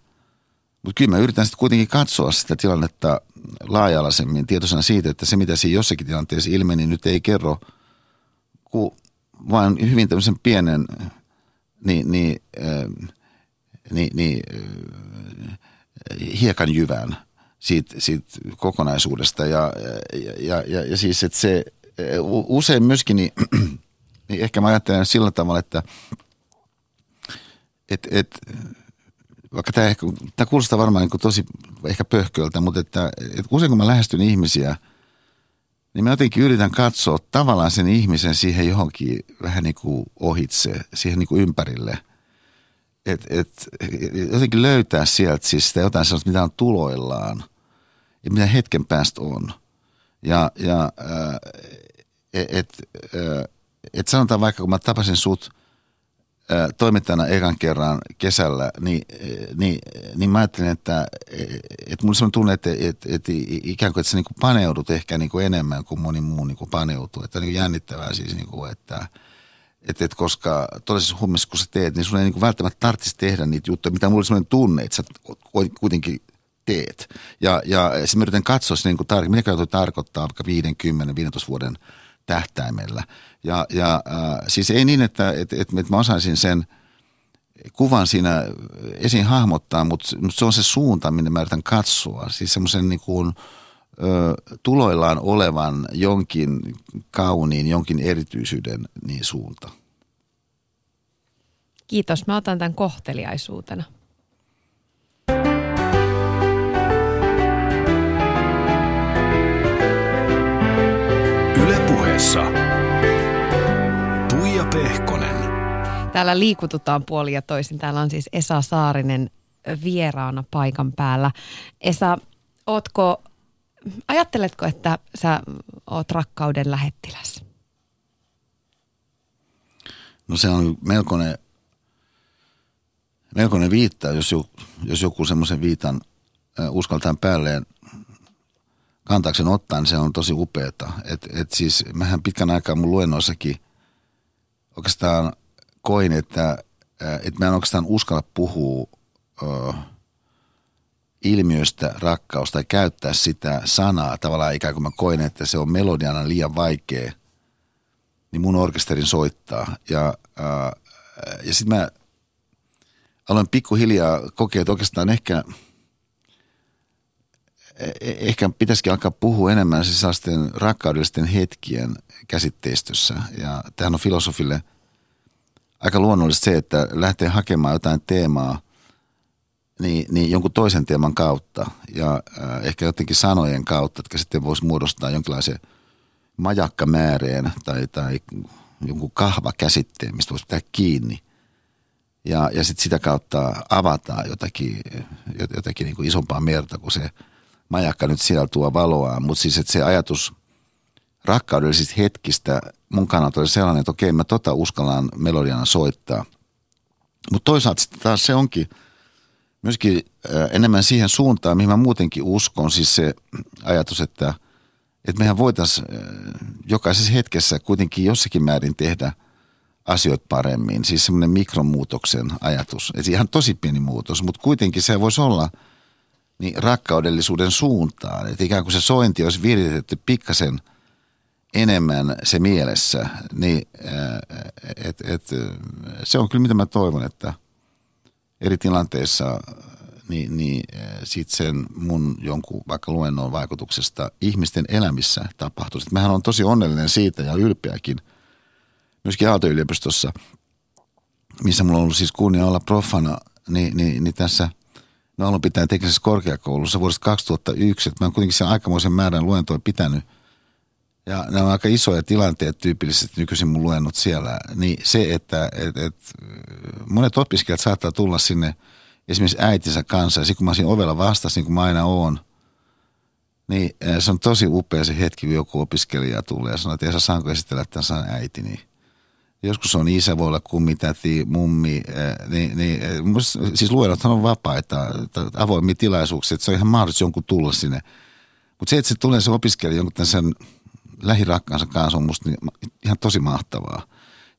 Mutta kyllä mä yritän sitten kuitenkin katsoa sitä tilannetta laajalaisemmin tietoisena siitä, että se mitä siinä jossakin tilanteessa ilmeni nyt ei kerro kuin vain hyvin tämmöisen pienen niin, niin, äh, niin, niin äh, hiekan jyvän siitä, siitä kokonaisuudesta. Ja, ja, ja, ja siis, että se usein myöskin, niin, niin ehkä mä ajattelen sillä tavalla, että et, et, vaikka tämä, ehkä, tämä kuulostaa varmaan niin tosi ehkä pöhköltä, mutta että, että usein kun mä lähestyn ihmisiä – niin mä jotenkin yritän katsoa tavallaan sen ihmisen siihen johonkin vähän niin kuin ohitse, siihen niin kuin ympärille. Et, et, jotenkin löytää sieltä siis sitä jotain sellaista, mitä on tuloillaan ja mitä hetken päästä on. Ja, ja et, et, et sanotaan vaikka, kun mä tapasin sut – toimittajana ekan kerran kesällä, niin, niin, niin mä ajattelin, että, että mulla on tunne, että, että, että ikään kuin, että sä niin paneudut ehkä niin kuin enemmän kuin moni muu niin kuin paneutuu. Että niin kuin jännittävää siis, niin kuin, että, että et koska todellisessa hommissa, kun sä teet, niin sun ei niin välttämättä tarvitsisi tehdä niitä juttuja, mitä mulla oli sellainen tunne, että sä kuitenkin teet. Ja, ja mä yritän katsoa niin kuin tarkemmin, mitä tarkoittaa vaikka 50, 15 vuoden tähtäimellä. Ja, ja äh, siis ei niin, että, että, että, että mä osaisin sen kuvan siinä esiin hahmottaa, mutta, mutta se on se suunta, minne mä yritän katsoa. Siis semmoisen niin kuin, tuloillaan olevan jonkin kauniin, jonkin erityisyyden niin suunta. Kiitos. Mä otan tämän kohteliaisuutena. Ylepuheessa Tuija Pehkonen. Täällä liikututaan puoli ja toisin. Täällä on siis Esa Saarinen vieraana paikan päällä. Esa, ootko, ajatteletko, että sä oot rakkauden lähettiläs? No se on melkoinen, melkoinen viitta, jos joku, jos joku semmoisen viitan uskaltaa päälleen kantaakseen ottaa, niin se on tosi upeeta. Et, et siis mähän pitkän aikaa mun luennoissakin oikeastaan koin, että, että mä en oikeastaan uskalla puhua ö, ilmiöstä rakkaus tai käyttää sitä sanaa tavallaan ikään kuin mä koin, että se on melodiana liian vaikea, niin mun orkesterin soittaa. Ja, ja sitten mä aloin pikkuhiljaa kokea, että oikeastaan ehkä – ehkä pitäisikin alkaa puhua enemmän sisäisten rakkaudellisten hetkien käsitteistössä. Ja tähän on filosofille aika luonnollista se, että lähtee hakemaan jotain teemaa niin, niin jonkun toisen teeman kautta ja äh, ehkä jotenkin sanojen kautta, jotka sitten voisi muodostaa jonkinlaisen majakkamääreen tai, tai jonkun kahvakäsitteen, mistä voisi pitää kiinni. Ja, ja sitten sitä kautta avataan jotakin, jotakin niin kuin isompaa merta kuin se – majakka nyt siellä tuo valoa, mutta siis että se ajatus rakkaudellisista hetkistä mun kannalta oli sellainen, että okei mä tota uskallan melodiana soittaa. Mutta toisaalta sitten taas se onkin myöskin enemmän siihen suuntaan, mihin mä muutenkin uskon, siis se ajatus, että, että mehän voitaisiin jokaisessa hetkessä kuitenkin jossakin määrin tehdä asioita paremmin. Siis semmoinen mikromuutoksen ajatus. Et ihan tosi pieni muutos, mutta kuitenkin se voisi olla – niin rakkaudellisuuden suuntaan. Että ikään kuin se sointi olisi viritetty pikkasen enemmän se mielessä, niin et, et, se on kyllä mitä mä toivon, että eri tilanteissa niin, niin sit sen mun jonkun vaikka luennon vaikutuksesta ihmisten elämissä tapahtuu. Sitten mähän on tosi onnellinen siitä ja ylpeäkin myöskin Aalto-yliopistossa, missä mulla on ollut siis kunnia olla profana, niin, niin, niin tässä – naulun pitää teknisessä korkeakoulussa vuodesta 2001. Että mä oon kuitenkin sen aikamoisen määrän luentoja pitänyt. Ja nämä on aika isoja tilanteet tyypillisesti nykyisin mun luennot siellä. Niin se, että et, et, monet opiskelijat saattaa tulla sinne esimerkiksi äitinsä kanssa. Ja sitten kun mä siinä ovella vastasin, niin kuin mä aina oon, niin eh, se on tosi upea se hetki, kun joku opiskelija tulee ja sanoo, että Esa, saanko esitellä tämän äiti, niin Joskus on isä, voi olla kummitäti, mummi, niin, niin siis luennothan on vapaita, avoimia tilaisuuksia, että se on ihan mahdollista jonkun tulla sinne. Mutta se, että se tulee se opiskelija jonkun sen lähirakkaansa kanssa on musta niin ihan tosi mahtavaa.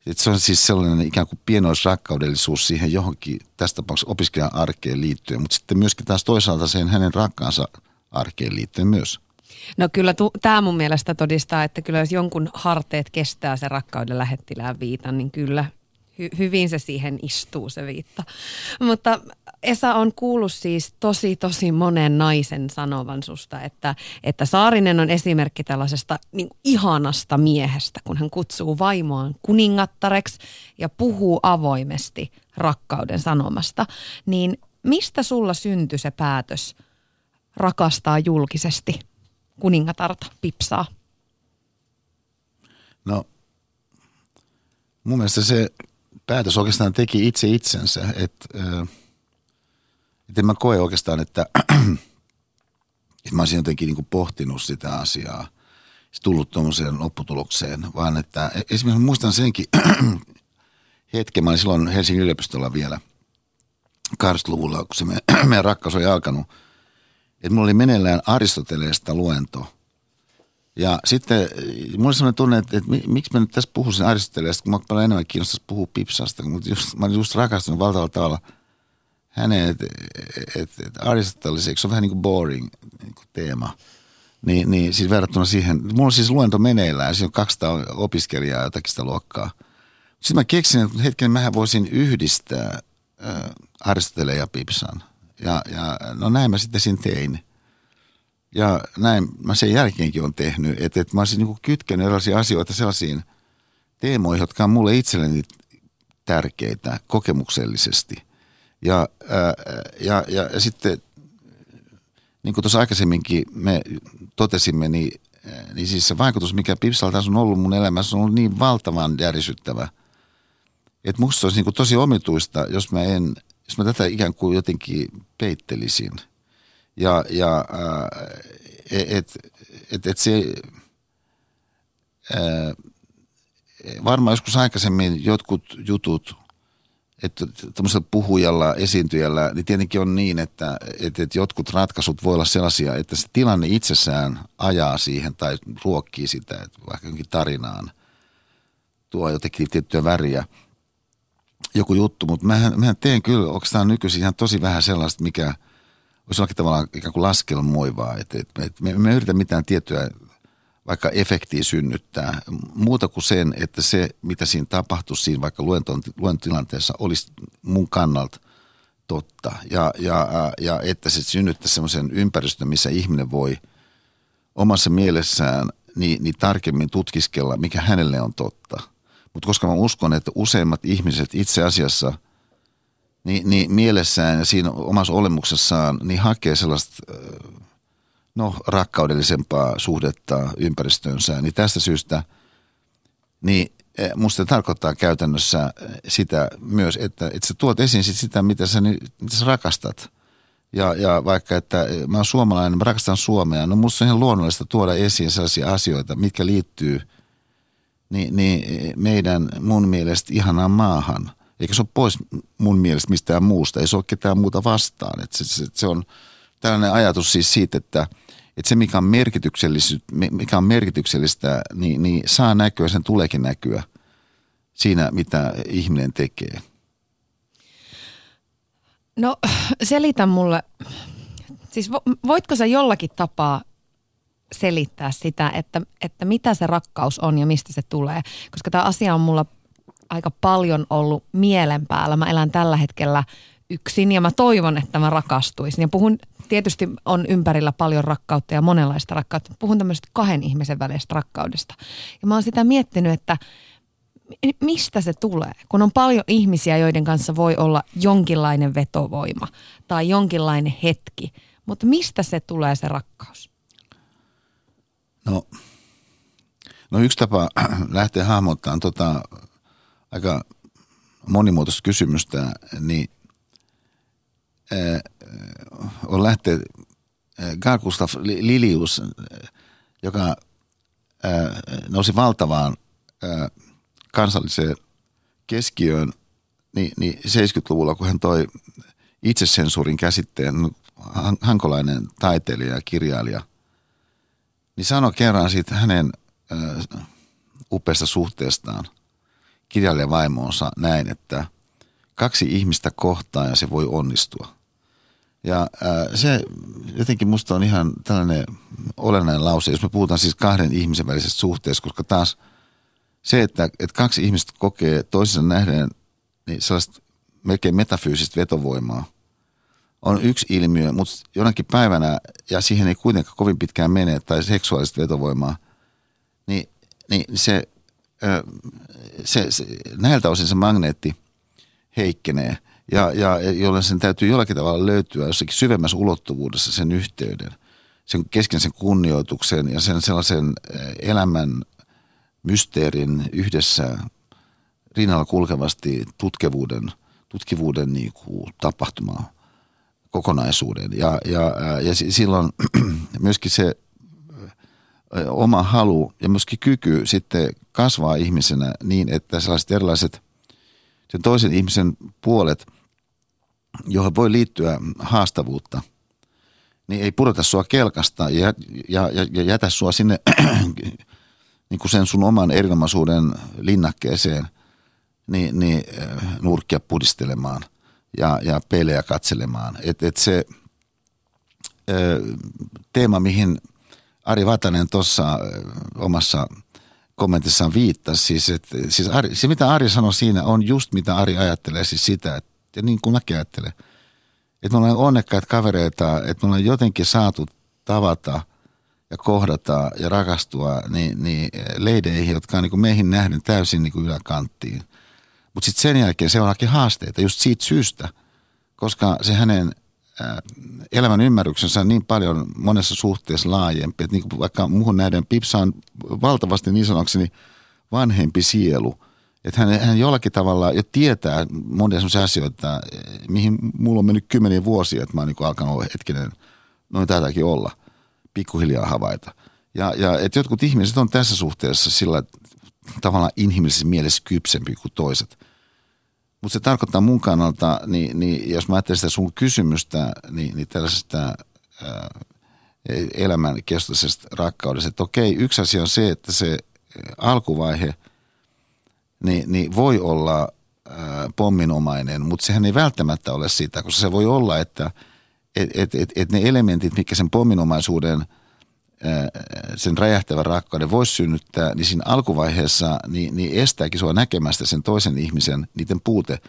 Et se on siis sellainen ikään kuin pienoisrakkaudellisuus siihen johonkin, tästä tapauksessa opiskelijan arkeen liittyen, mutta sitten myöskin taas toisaalta sen hänen rakkaansa arkeen liittyen myös. No kyllä tämä mun mielestä todistaa, että kyllä jos jonkun harteet kestää se rakkauden lähettilään viitan, niin kyllä hy- hyvin se siihen istuu se viitta. Mutta Esa on kuullut siis tosi tosi monen naisen sanovan susta, että, että Saarinen on esimerkki tällaisesta niin ihanasta miehestä, kun hän kutsuu vaimoaan kuningattareksi ja puhuu avoimesti rakkauden sanomasta. Niin mistä sulla syntyi se päätös rakastaa julkisesti kuningatarta pipsaa? No, mun mielestä se päätös oikeastaan teki itse itsensä, että et en mä koe oikeastaan, että, että mä olisin jotenkin niin pohtinut sitä asiaa, tullut tuommoiseen lopputulokseen, vaan että e, esimerkiksi muistan senkin hetken, mä olin silloin Helsingin yliopistolla vielä 80-luvulla, kun se meidän rakkaus oli alkanut – että mulla oli meneillään Aristoteleesta luento. Ja sitten mulla oli sellainen tunne, että, että miksi mä nyt tässä puhuisin Aristoteleesta, kun mä paljon enemmän kiinnostaisi puhua Pipsasta, mutta just, mä olin just rakastunut valtavalla tavalla häneen, että, että, että Aristoteles, eikö se ole vähän niin kuin boring niin kuin teema, niin, niin siis verrattuna siihen, mulla on siis luento meneillään, siinä on 200 opiskelijaa jotakin sitä luokkaa. Sitten mä keksin, että hetken mähän voisin yhdistää äh, Aristotele ja Pipsan. Ja, ja no näin mä sitten siinä tein. Ja näin mä sen jälkeenkin on tehnyt, että, että mä olisin niin kytkenyt erilaisia asioita sellaisiin teemoihin, jotka on mulle itselleni tärkeitä kokemuksellisesti. Ja, ää, ja, ja, ja sitten, niin kuin tuossa aikaisemminkin me totesimme, niin, niin siis se vaikutus, mikä Pipsalta on ollut mun elämässä, on ollut niin valtavan järisyttävä, että musta olisi niin tosi omituista, jos mä en, jos mä tätä ikään kuin jotenkin peittelisin – ja, ja että et, et se ää, varmaan joskus aikaisemmin jotkut jutut, että tämmöisellä puhujalla, esiintyjällä, niin tietenkin on niin, että, että, että jotkut ratkaisut voi olla sellaisia, että se tilanne itsessään ajaa siihen tai ruokkii sitä, että vaikka jonkin tarinaan tuo jotenkin tiettyä väriä joku juttu, mutta mähän, mähän teen kyllä oikeastaan nykyisin ihan tosi vähän sellaista, mikä – olisi jollakin tavalla ikään kuin laskelmoivaa, että, että, että me, me yritä mitään tiettyä vaikka efektiä synnyttää, muuta kuin sen, että se, mitä siinä tapahtuu siinä vaikka luentotilanteessa, olisi mun kannalta totta. Ja, ja, ja että se synnyttää semmoisen ympäristön, missä ihminen voi omassa mielessään niin, niin tarkemmin tutkiskella, mikä hänelle on totta. Mutta koska mä uskon, että useimmat ihmiset itse asiassa – niin, niin mielessään ja siinä omassa olemuksessaan niin hakee sellaista no, rakkaudellisempaa suhdetta ympäristöönsä. Niin tästä syystä niin e, musta tarkoittaa käytännössä sitä myös, että, että sä tuot esiin sit sitä, mitä sä, mitä sä rakastat. Ja, ja vaikka, että mä oon suomalainen, mä rakastan Suomea, no musta on ihan luonnollista tuoda esiin sellaisia asioita, mitkä liittyy niin, niin meidän mun mielestä ihanaan maahan – eikä se ole pois mun mielestä mistään muusta, ei se ole ketään muuta vastaan. Et se, se, se on tällainen ajatus siis siitä, että, että se mikä on, mikä on merkityksellistä, niin, niin saa näkyä, sen tuleekin näkyä siinä, mitä ihminen tekee. No selitä mulle, siis voitko sä jollakin tapaa selittää sitä, että, että mitä se rakkaus on ja mistä se tulee? Koska tämä asia on mulla aika paljon ollut mielen päällä. Mä elän tällä hetkellä yksin ja mä toivon, että mä rakastuisin. Ja puhun, tietysti on ympärillä paljon rakkautta ja monenlaista rakkautta. Puhun tämmöisestä kahden ihmisen välisestä rakkaudesta. Ja mä oon sitä miettinyt, että mistä se tulee, kun on paljon ihmisiä, joiden kanssa voi olla jonkinlainen vetovoima tai jonkinlainen hetki. Mutta mistä se tulee se rakkaus? No, no yksi tapa lähteä hahmottamaan tota aika monimuotoista kysymystä, niin äh, on lähteä äh, Carl Gustav Lilius, joka äh, nousi valtavaan äh, kansalliseen keskiöön niin, niin 70-luvulla, kun hän toi itsesensuurin käsitteen, hankolainen taiteilija ja kirjailija, niin sanoi kerran siitä hänen äh, upeasta suhteestaan – kirjailija vaimonsa näin, että kaksi ihmistä kohtaa ja se voi onnistua. Ja ää, se jotenkin musta on ihan tällainen olennainen lause, jos me puhutaan siis kahden ihmisen välisestä suhteesta, koska taas se, että, että kaksi ihmistä kokee toisensa nähden niin sellaista melkein metafyysistä vetovoimaa, on yksi ilmiö, mutta jonakin päivänä, ja siihen ei kuitenkaan kovin pitkään mene, tai seksuaalista vetovoimaa, niin, niin se se, se, näiltä osin se magneetti heikkenee ja, ja jolloin sen täytyy jollakin tavalla löytyä jossakin syvemmässä ulottuvuudessa sen yhteyden, sen kesken sen kunnioituksen ja sen sellaisen elämän mysteerin yhdessä rinnalla kulkevasti tutkivuuden, tutkivuuden niin kuin tapahtumaa kokonaisuuden. Ja, ja, ja silloin myöskin se oma halu ja myöskin kyky sitten kasvaa ihmisenä niin, että sellaiset erilaiset sen toisen ihmisen puolet, johon voi liittyä haastavuutta, niin ei pudota sua kelkasta ja, ja, ja, ja jätä sua sinne niin kuin sen sun oman erinomaisuuden linnakkeeseen niin, niin äh, nurkkia pudistelemaan ja, ja pelejä katselemaan. Et, et se ö, teema, mihin Ari Vatanen tuossa omassa kommentissaan viittasi, siis, et, siis Ari, se mitä Ari sanoi siinä on just mitä Ari ajattelee, siis sitä, että, ja niin kuin mäkin ajattelen, että me ollaan onnekkaita kavereita, että me ollaan jotenkin saatu tavata – ja kohdata ja rakastua niin, niin leideihin, jotka on niin kuin meihin nähden täysin niin kuin yläkanttiin. Mutta sitten sen jälkeen seuraakin haasteita just siitä syystä, koska se hänen elämän ymmärryksensä on niin paljon monessa suhteessa laajempi. Että niin vaikka muuhun näiden Pipsa on valtavasti niin sanokseni vanhempi sielu. Että hän, hän jollakin tavalla jo tietää monia sellaisia asioita, mihin mulla on mennyt kymmeniä vuosia, että mä oon niin alkanut hetkinen, noin tätäkin olla – pikkuhiljaa havaita. Ja, ja että jotkut ihmiset on tässä suhteessa sillä tavalla inhimillisessä mielessä kypsempi kuin toiset. Mutta se tarkoittaa mun kannalta, niin, niin jos mä ajattelen sitä sun kysymystä, niin, niin tällaisesta elämän kestoisesta rakkaudesta, että okei, yksi asia on se, että se alkuvaihe niin, niin voi olla ää, pomminomainen, mutta sehän ei välttämättä ole sitä, koska se voi olla, että – että et, et, et ne elementit, mitkä sen pomminomaisuuden, sen räjähtävän rakkauden voisi synnyttää, niin siinä alkuvaiheessa niin, niin estääkin sua näkemästä sen toisen ihmisen, niiden puute,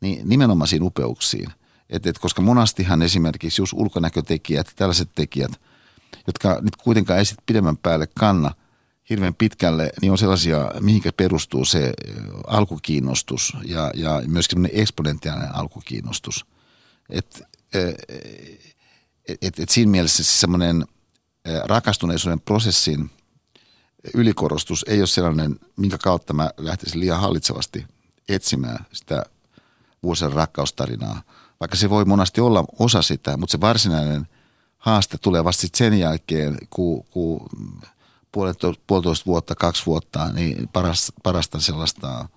niin nimenomaisiin upeuksiin. Et, et, koska monastihan esimerkiksi just ulkonäkötekijät, tällaiset tekijät, jotka nyt kuitenkaan ei sitten pidemmän päälle kanna hirveän pitkälle, niin on sellaisia, mihinkä perustuu se alkukiinnostus ja, ja myöskin eksponentiaalinen alkukiinnostus. Et et, et siinä mielessä siis semmoinen rakastuneisuuden prosessin ylikorostus ei ole sellainen, minkä kautta mä lähtisin liian hallitsevasti etsimään sitä vuosien rakkaustarinaa. Vaikka se voi monasti olla osa sitä, mutta se varsinainen haaste tulee vasta sen jälkeen, kun, kun puolitoista, puolitoista vuotta, kaksi vuotta, niin paras, parasta sellaista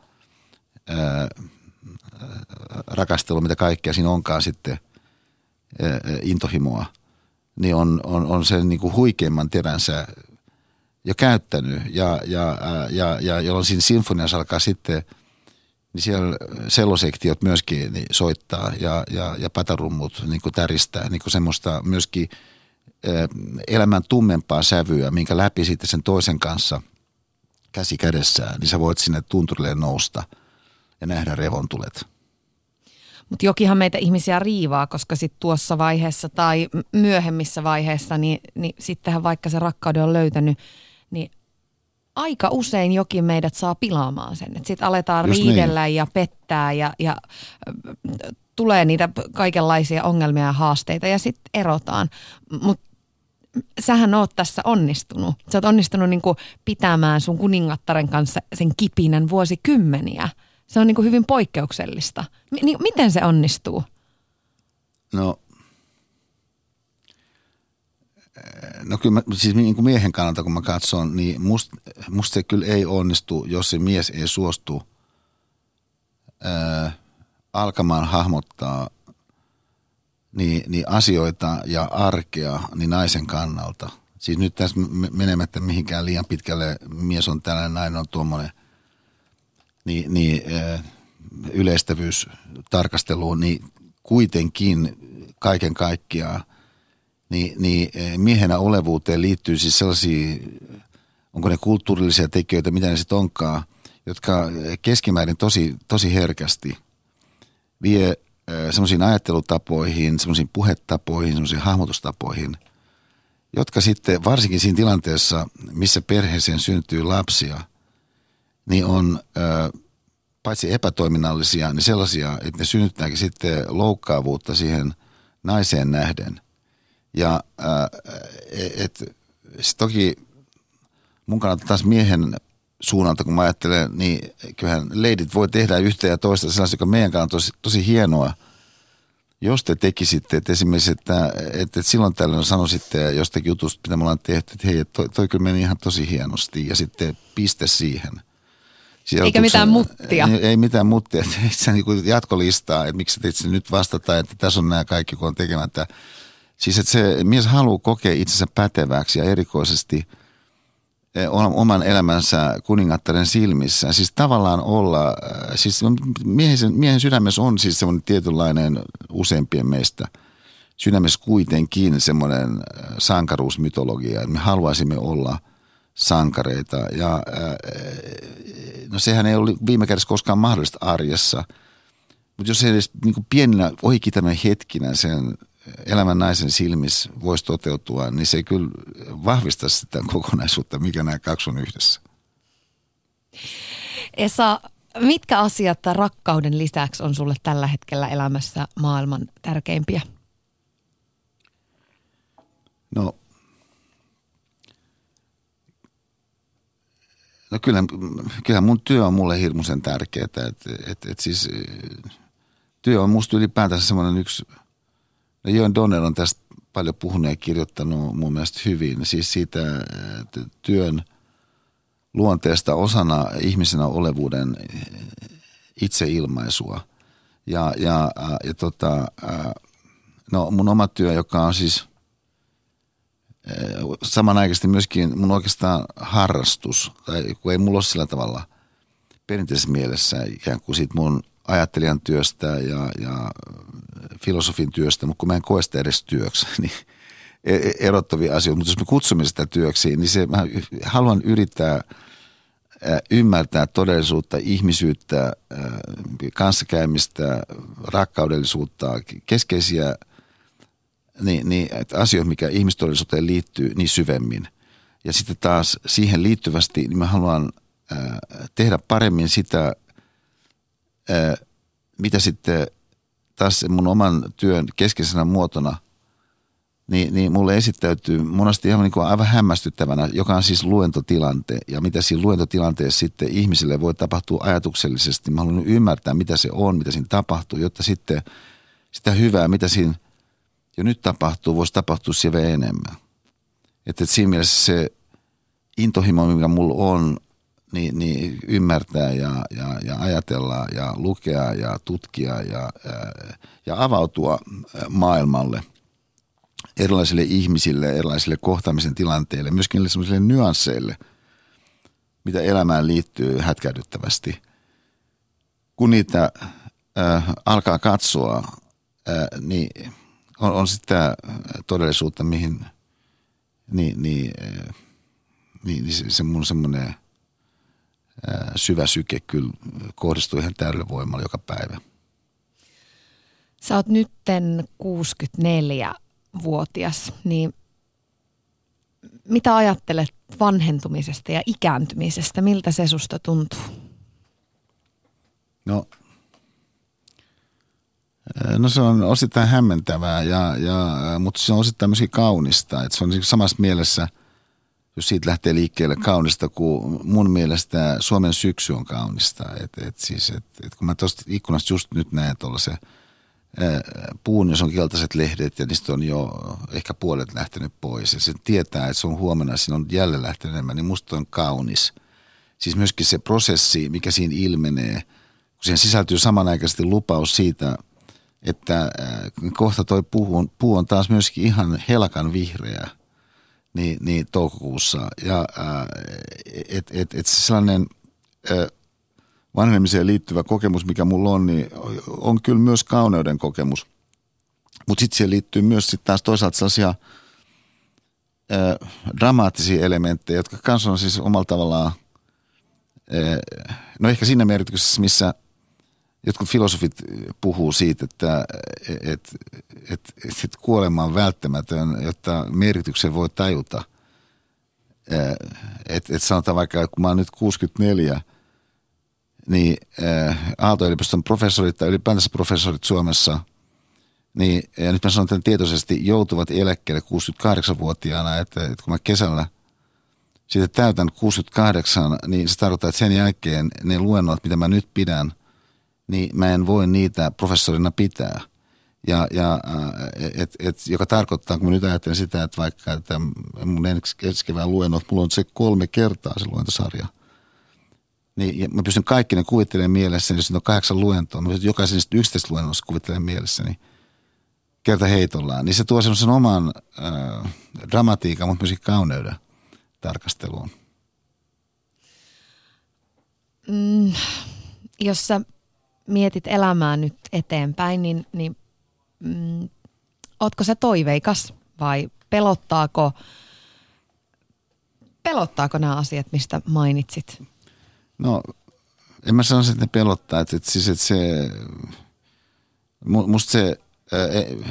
ää, rakastelua, mitä kaikkea siinä onkaan sitten intohimoa, niin on, on, on sen niin kuin huikeimman teränsä jo käyttänyt. Ja, ja, ja, ja jolloin siinä sinfoniassa alkaa sitten, niin siellä sellosektiot myöskin niin soittaa ja, ja, ja patarummut niin kuin täristää niin kuin semmoista myöskin elämän tummempaa sävyä, minkä läpi sitten sen toisen kanssa käsi kädessään, niin sä voit sinne tunturille nousta ja nähdä revontulet. Mutta jokihan meitä ihmisiä riivaa, koska sitten tuossa vaiheessa tai myöhemmissä vaiheissa, niin, niin sittenhän vaikka se rakkauden on löytänyt, niin aika usein jokin meidät saa pilaamaan sen. Sitten aletaan Just riidellä niin. ja pettää ja, ja tulee niitä kaikenlaisia ongelmia ja haasteita ja sitten erotaan. Mutta sähän oot tässä onnistunut. Sä oot onnistunut niin pitämään sun kuningattaren kanssa sen kipinän vuosikymmeniä – se on niin kuin hyvin poikkeuksellista. M- niin, miten se onnistuu? No, no kyllä mä, siis niin kuin miehen kannalta kun mä katson, niin musta must se kyllä ei onnistu, jos se mies ei suostu ää, alkamaan hahmottaa niin, niin asioita ja arkea niin naisen kannalta. Siis nyt tässä menemättä mihinkään liian pitkälle, mies on tällainen, nainen on tuommoinen – niin, niin yleistävyystarkasteluun, niin kuitenkin kaiken kaikkiaan niin, niin miehenä olevuuteen liittyy siis sellaisia, onko ne kulttuurillisia tekijöitä, mitä ne sitten onkaan, jotka keskimäärin tosi, tosi herkästi vie semmoisiin ajattelutapoihin, semmoisiin puhetapoihin, semmoisiin hahmotustapoihin, jotka sitten varsinkin siinä tilanteessa, missä perheeseen syntyy lapsia – niin on paitsi epätoiminnallisia, niin sellaisia, että ne synnyttääkin sitten loukkaavuutta siihen naiseen nähden. Ja e, et, toki mun kannalta taas miehen suunnalta, kun mä ajattelen, niin kyllähän leidit voi tehdä yhtä ja toista sellaista, joka meidän kannalta on tosi, tosi hienoa. Jos te tekisitte, että esimerkiksi, että, että, että silloin tällöin sanoisitte jostakin jutusta, mitä me ollaan tehty, että hei, toi, toi kyllä meni ihan tosi hienosti ja sitten piste siihen – eikä mitään muttia. Ei, ei mitään muttia. Sä niin jatkolistaa, että miksi teit nyt vastata, että tässä on nämä kaikki, kun on tekemättä. Siis että se mies haluaa kokea itsensä päteväksi ja erikoisesti – Eh, oman elämänsä kuningattaren silmissä. Siis tavallaan olla, äh, siis miehen, miehen sydämessä on siis semmoinen tietynlainen useimpien meistä sydämessä kuitenkin semmoinen äh, sankaruusmytologia, että me haluaisimme olla sankareita. Ja äh, no sehän ei ole viime kädessä koskaan mahdollista arjessa, mutta jos edes niin pieninä ohikitämään hetkinä sen elämän naisen silmissä voisi toteutua, niin se kyllä vahvistaa sitä kokonaisuutta, mikä nämä kaksi on yhdessä. Esa, mitkä asiat rakkauden lisäksi on sulle tällä hetkellä elämässä maailman tärkeimpiä? No, no kyllä, kyllä mun työ on mulle hirmuisen tärkeää. Että et, et siis, työ on musta ylipäätänsä semmoinen yksi – No Joen Donner on tästä paljon puhunut ja kirjoittanut mun mielestä hyvin. Siis siitä työn luonteesta osana ihmisenä olevuuden itseilmaisua. Ja, ja, ja tota, no mun oma työ, joka on siis samanaikaisesti myöskin mun oikeastaan harrastus, tai kun ei mulla ole sillä tavalla perinteisessä mielessä ikään kuin siitä mun ajattelijan työstä ja, ja filosofin työstä, mutta kun mä en koe sitä edes työksi, niin e, e, erottavia asioita. Mutta jos me kutsumme sitä työksi, niin se, mä haluan yrittää ymmärtää todellisuutta, ihmisyyttä, kanssakäymistä, rakkaudellisuutta, keskeisiä niin, niin, että asioita, mikä ihmistodellisuuteen liittyy, niin syvemmin. Ja sitten taas siihen liittyvästi, niin mä haluan tehdä paremmin sitä, mitä sitten taas mun oman työn keskeisenä muotona, niin, niin mulle esittäytyy monesti ihan niin kuin aivan hämmästyttävänä, joka on siis luentotilante. Ja mitä siinä luentotilanteessa sitten ihmisille voi tapahtua ajatuksellisesti. Mä haluan ymmärtää, mitä se on, mitä siinä tapahtuu, jotta sitten sitä hyvää, mitä siinä jo nyt tapahtuu, voisi tapahtua siellä enemmän. Että, että siinä mielessä se intohimo, mikä mulla on, niin, niin ymmärtää ja, ja, ja ajatella ja lukea ja tutkia ja, ja avautua maailmalle erilaisille ihmisille, erilaisille kohtaamisen tilanteille, myöskin sellaisille nyansseille, mitä elämään liittyy hätkähdyttävästi. Kun niitä äh, alkaa katsoa, äh, niin on, on sitä todellisuutta, mihin niin, niin, äh, niin, niin se, se mun semmoinen – syvä syke kyllä kohdistuu ihan täydellä voimalla joka päivä. Sä oot nytten 64-vuotias, niin mitä ajattelet vanhentumisesta ja ikääntymisestä? Miltä se susta tuntuu? No, no se on osittain hämmentävää, ja, ja, mutta se on osittain myöskin kaunista. Että se on samassa mielessä – jos siitä lähtee liikkeelle kaunista, kun mun mielestä Suomen syksy on kaunista. Et, et siis, et, et kun mä tuosta ikkunasta just nyt näen tuolla se puun, jos on keltaiset lehdet ja niistä on jo ehkä puolet lähtenyt pois. Ja se tietää, että se on huomenna, siinä on jälleen lähtenyt enemmän, niin musta on kaunis. Siis myöskin se prosessi, mikä siinä ilmenee, kun siihen sisältyy samanaikaisesti lupaus siitä, että kohta toi puu puu on taas myöskin ihan helkan vihreä – niin, niin toukokuussa. Ja että et, et sellainen ää, vanhemmiseen liittyvä kokemus, mikä mulla on, niin on kyllä myös kauneuden kokemus. Mutta sitten siihen liittyy myös sit taas toisaalta sellaisia dramaattisia elementtejä, jotka kanssa on siis omalla tavallaan, no ehkä siinä merkityksessä, missä – jotkut filosofit puhuu siitä, että et, et, et kuolema on välttämätön, jotta merkityksen voi tajuta. Että et sanotaan vaikka, että kun mä oon nyt 64, niin Aalto-yliopiston professorit tai ylipäätänsä professorit Suomessa, niin ja nyt mä sanon tämän tietoisesti, joutuvat eläkkeelle 68-vuotiaana, että, että kun mä kesällä sitten täytän 68, niin se tarkoittaa, että sen jälkeen ne luennot, mitä mä nyt pidän – niin mä en voi niitä professorina pitää. Ja, ja äh, et, et, joka tarkoittaa, kun mä nyt ajattelen sitä, että vaikka että mun ensi kevään luennot, mulla on se kolme kertaa se luentosarja. Niin mä pystyn kaikki ne kuvittelemaan mielessä, jos on kahdeksan luentoa, mä pystyn jokaisen yksittäistä luennosta kuvittelemaan mielessäni kerta heitollaan, niin se tuo semmoisen oman äh, dramatiikan, mutta myös kauneuden tarkasteluun. Mm, jos sä mietit elämää nyt eteenpäin, niin, niin mm, ootko sä toiveikas vai pelottaako, pelottaako nämä asiat, mistä mainitsit? No, en mä sanoisi, että ne pelottaa. Että, että, siis, että se, musta se e,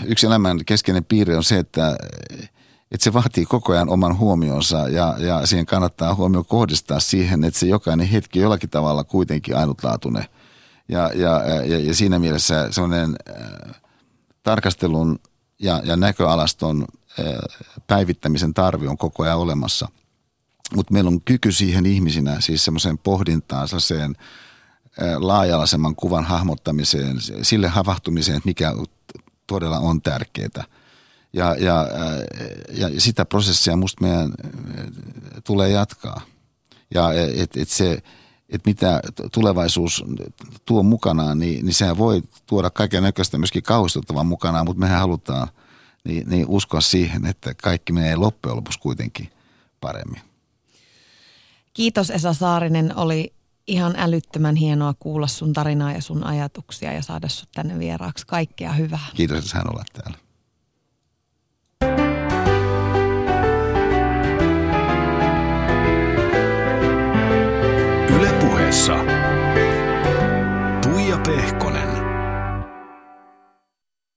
yksi elämän keskeinen piirre on se, että, että se vaatii koko ajan oman huomionsa ja, ja siihen kannattaa huomio kohdistaa siihen, että se jokainen hetki jollakin tavalla kuitenkin ainutlaatuinen. Ja, ja, ja, ja siinä mielessä sellainen tarkastelun ja, ja näköalaston päivittämisen tarvi on koko ajan olemassa. Mutta meillä on kyky siihen ihmisinä, siis semmoiseen pohdintaan, sellaiseen laajalaisemman kuvan hahmottamiseen, sille havahtumiseen, että mikä todella on tärkeää. Ja, ja, ja sitä prosessia musta meidän tulee jatkaa. Ja et, et se, että mitä tulevaisuus tuo mukanaan, niin, niin sehän voi tuoda kaiken näköistä myöskin kauhistuttavaa mukanaan, mutta mehän halutaan niin, niin uskoa siihen, että kaikki menee loppujen lopuksi kuitenkin paremmin. Kiitos Esa Saarinen, oli ihan älyttömän hienoa kuulla sun tarinaa ja sun ajatuksia ja saada sut tänne vieraaksi. Kaikkea hyvää. Kiitos, että sain olla täällä. Ylepuheessa Tuija Pehkonen.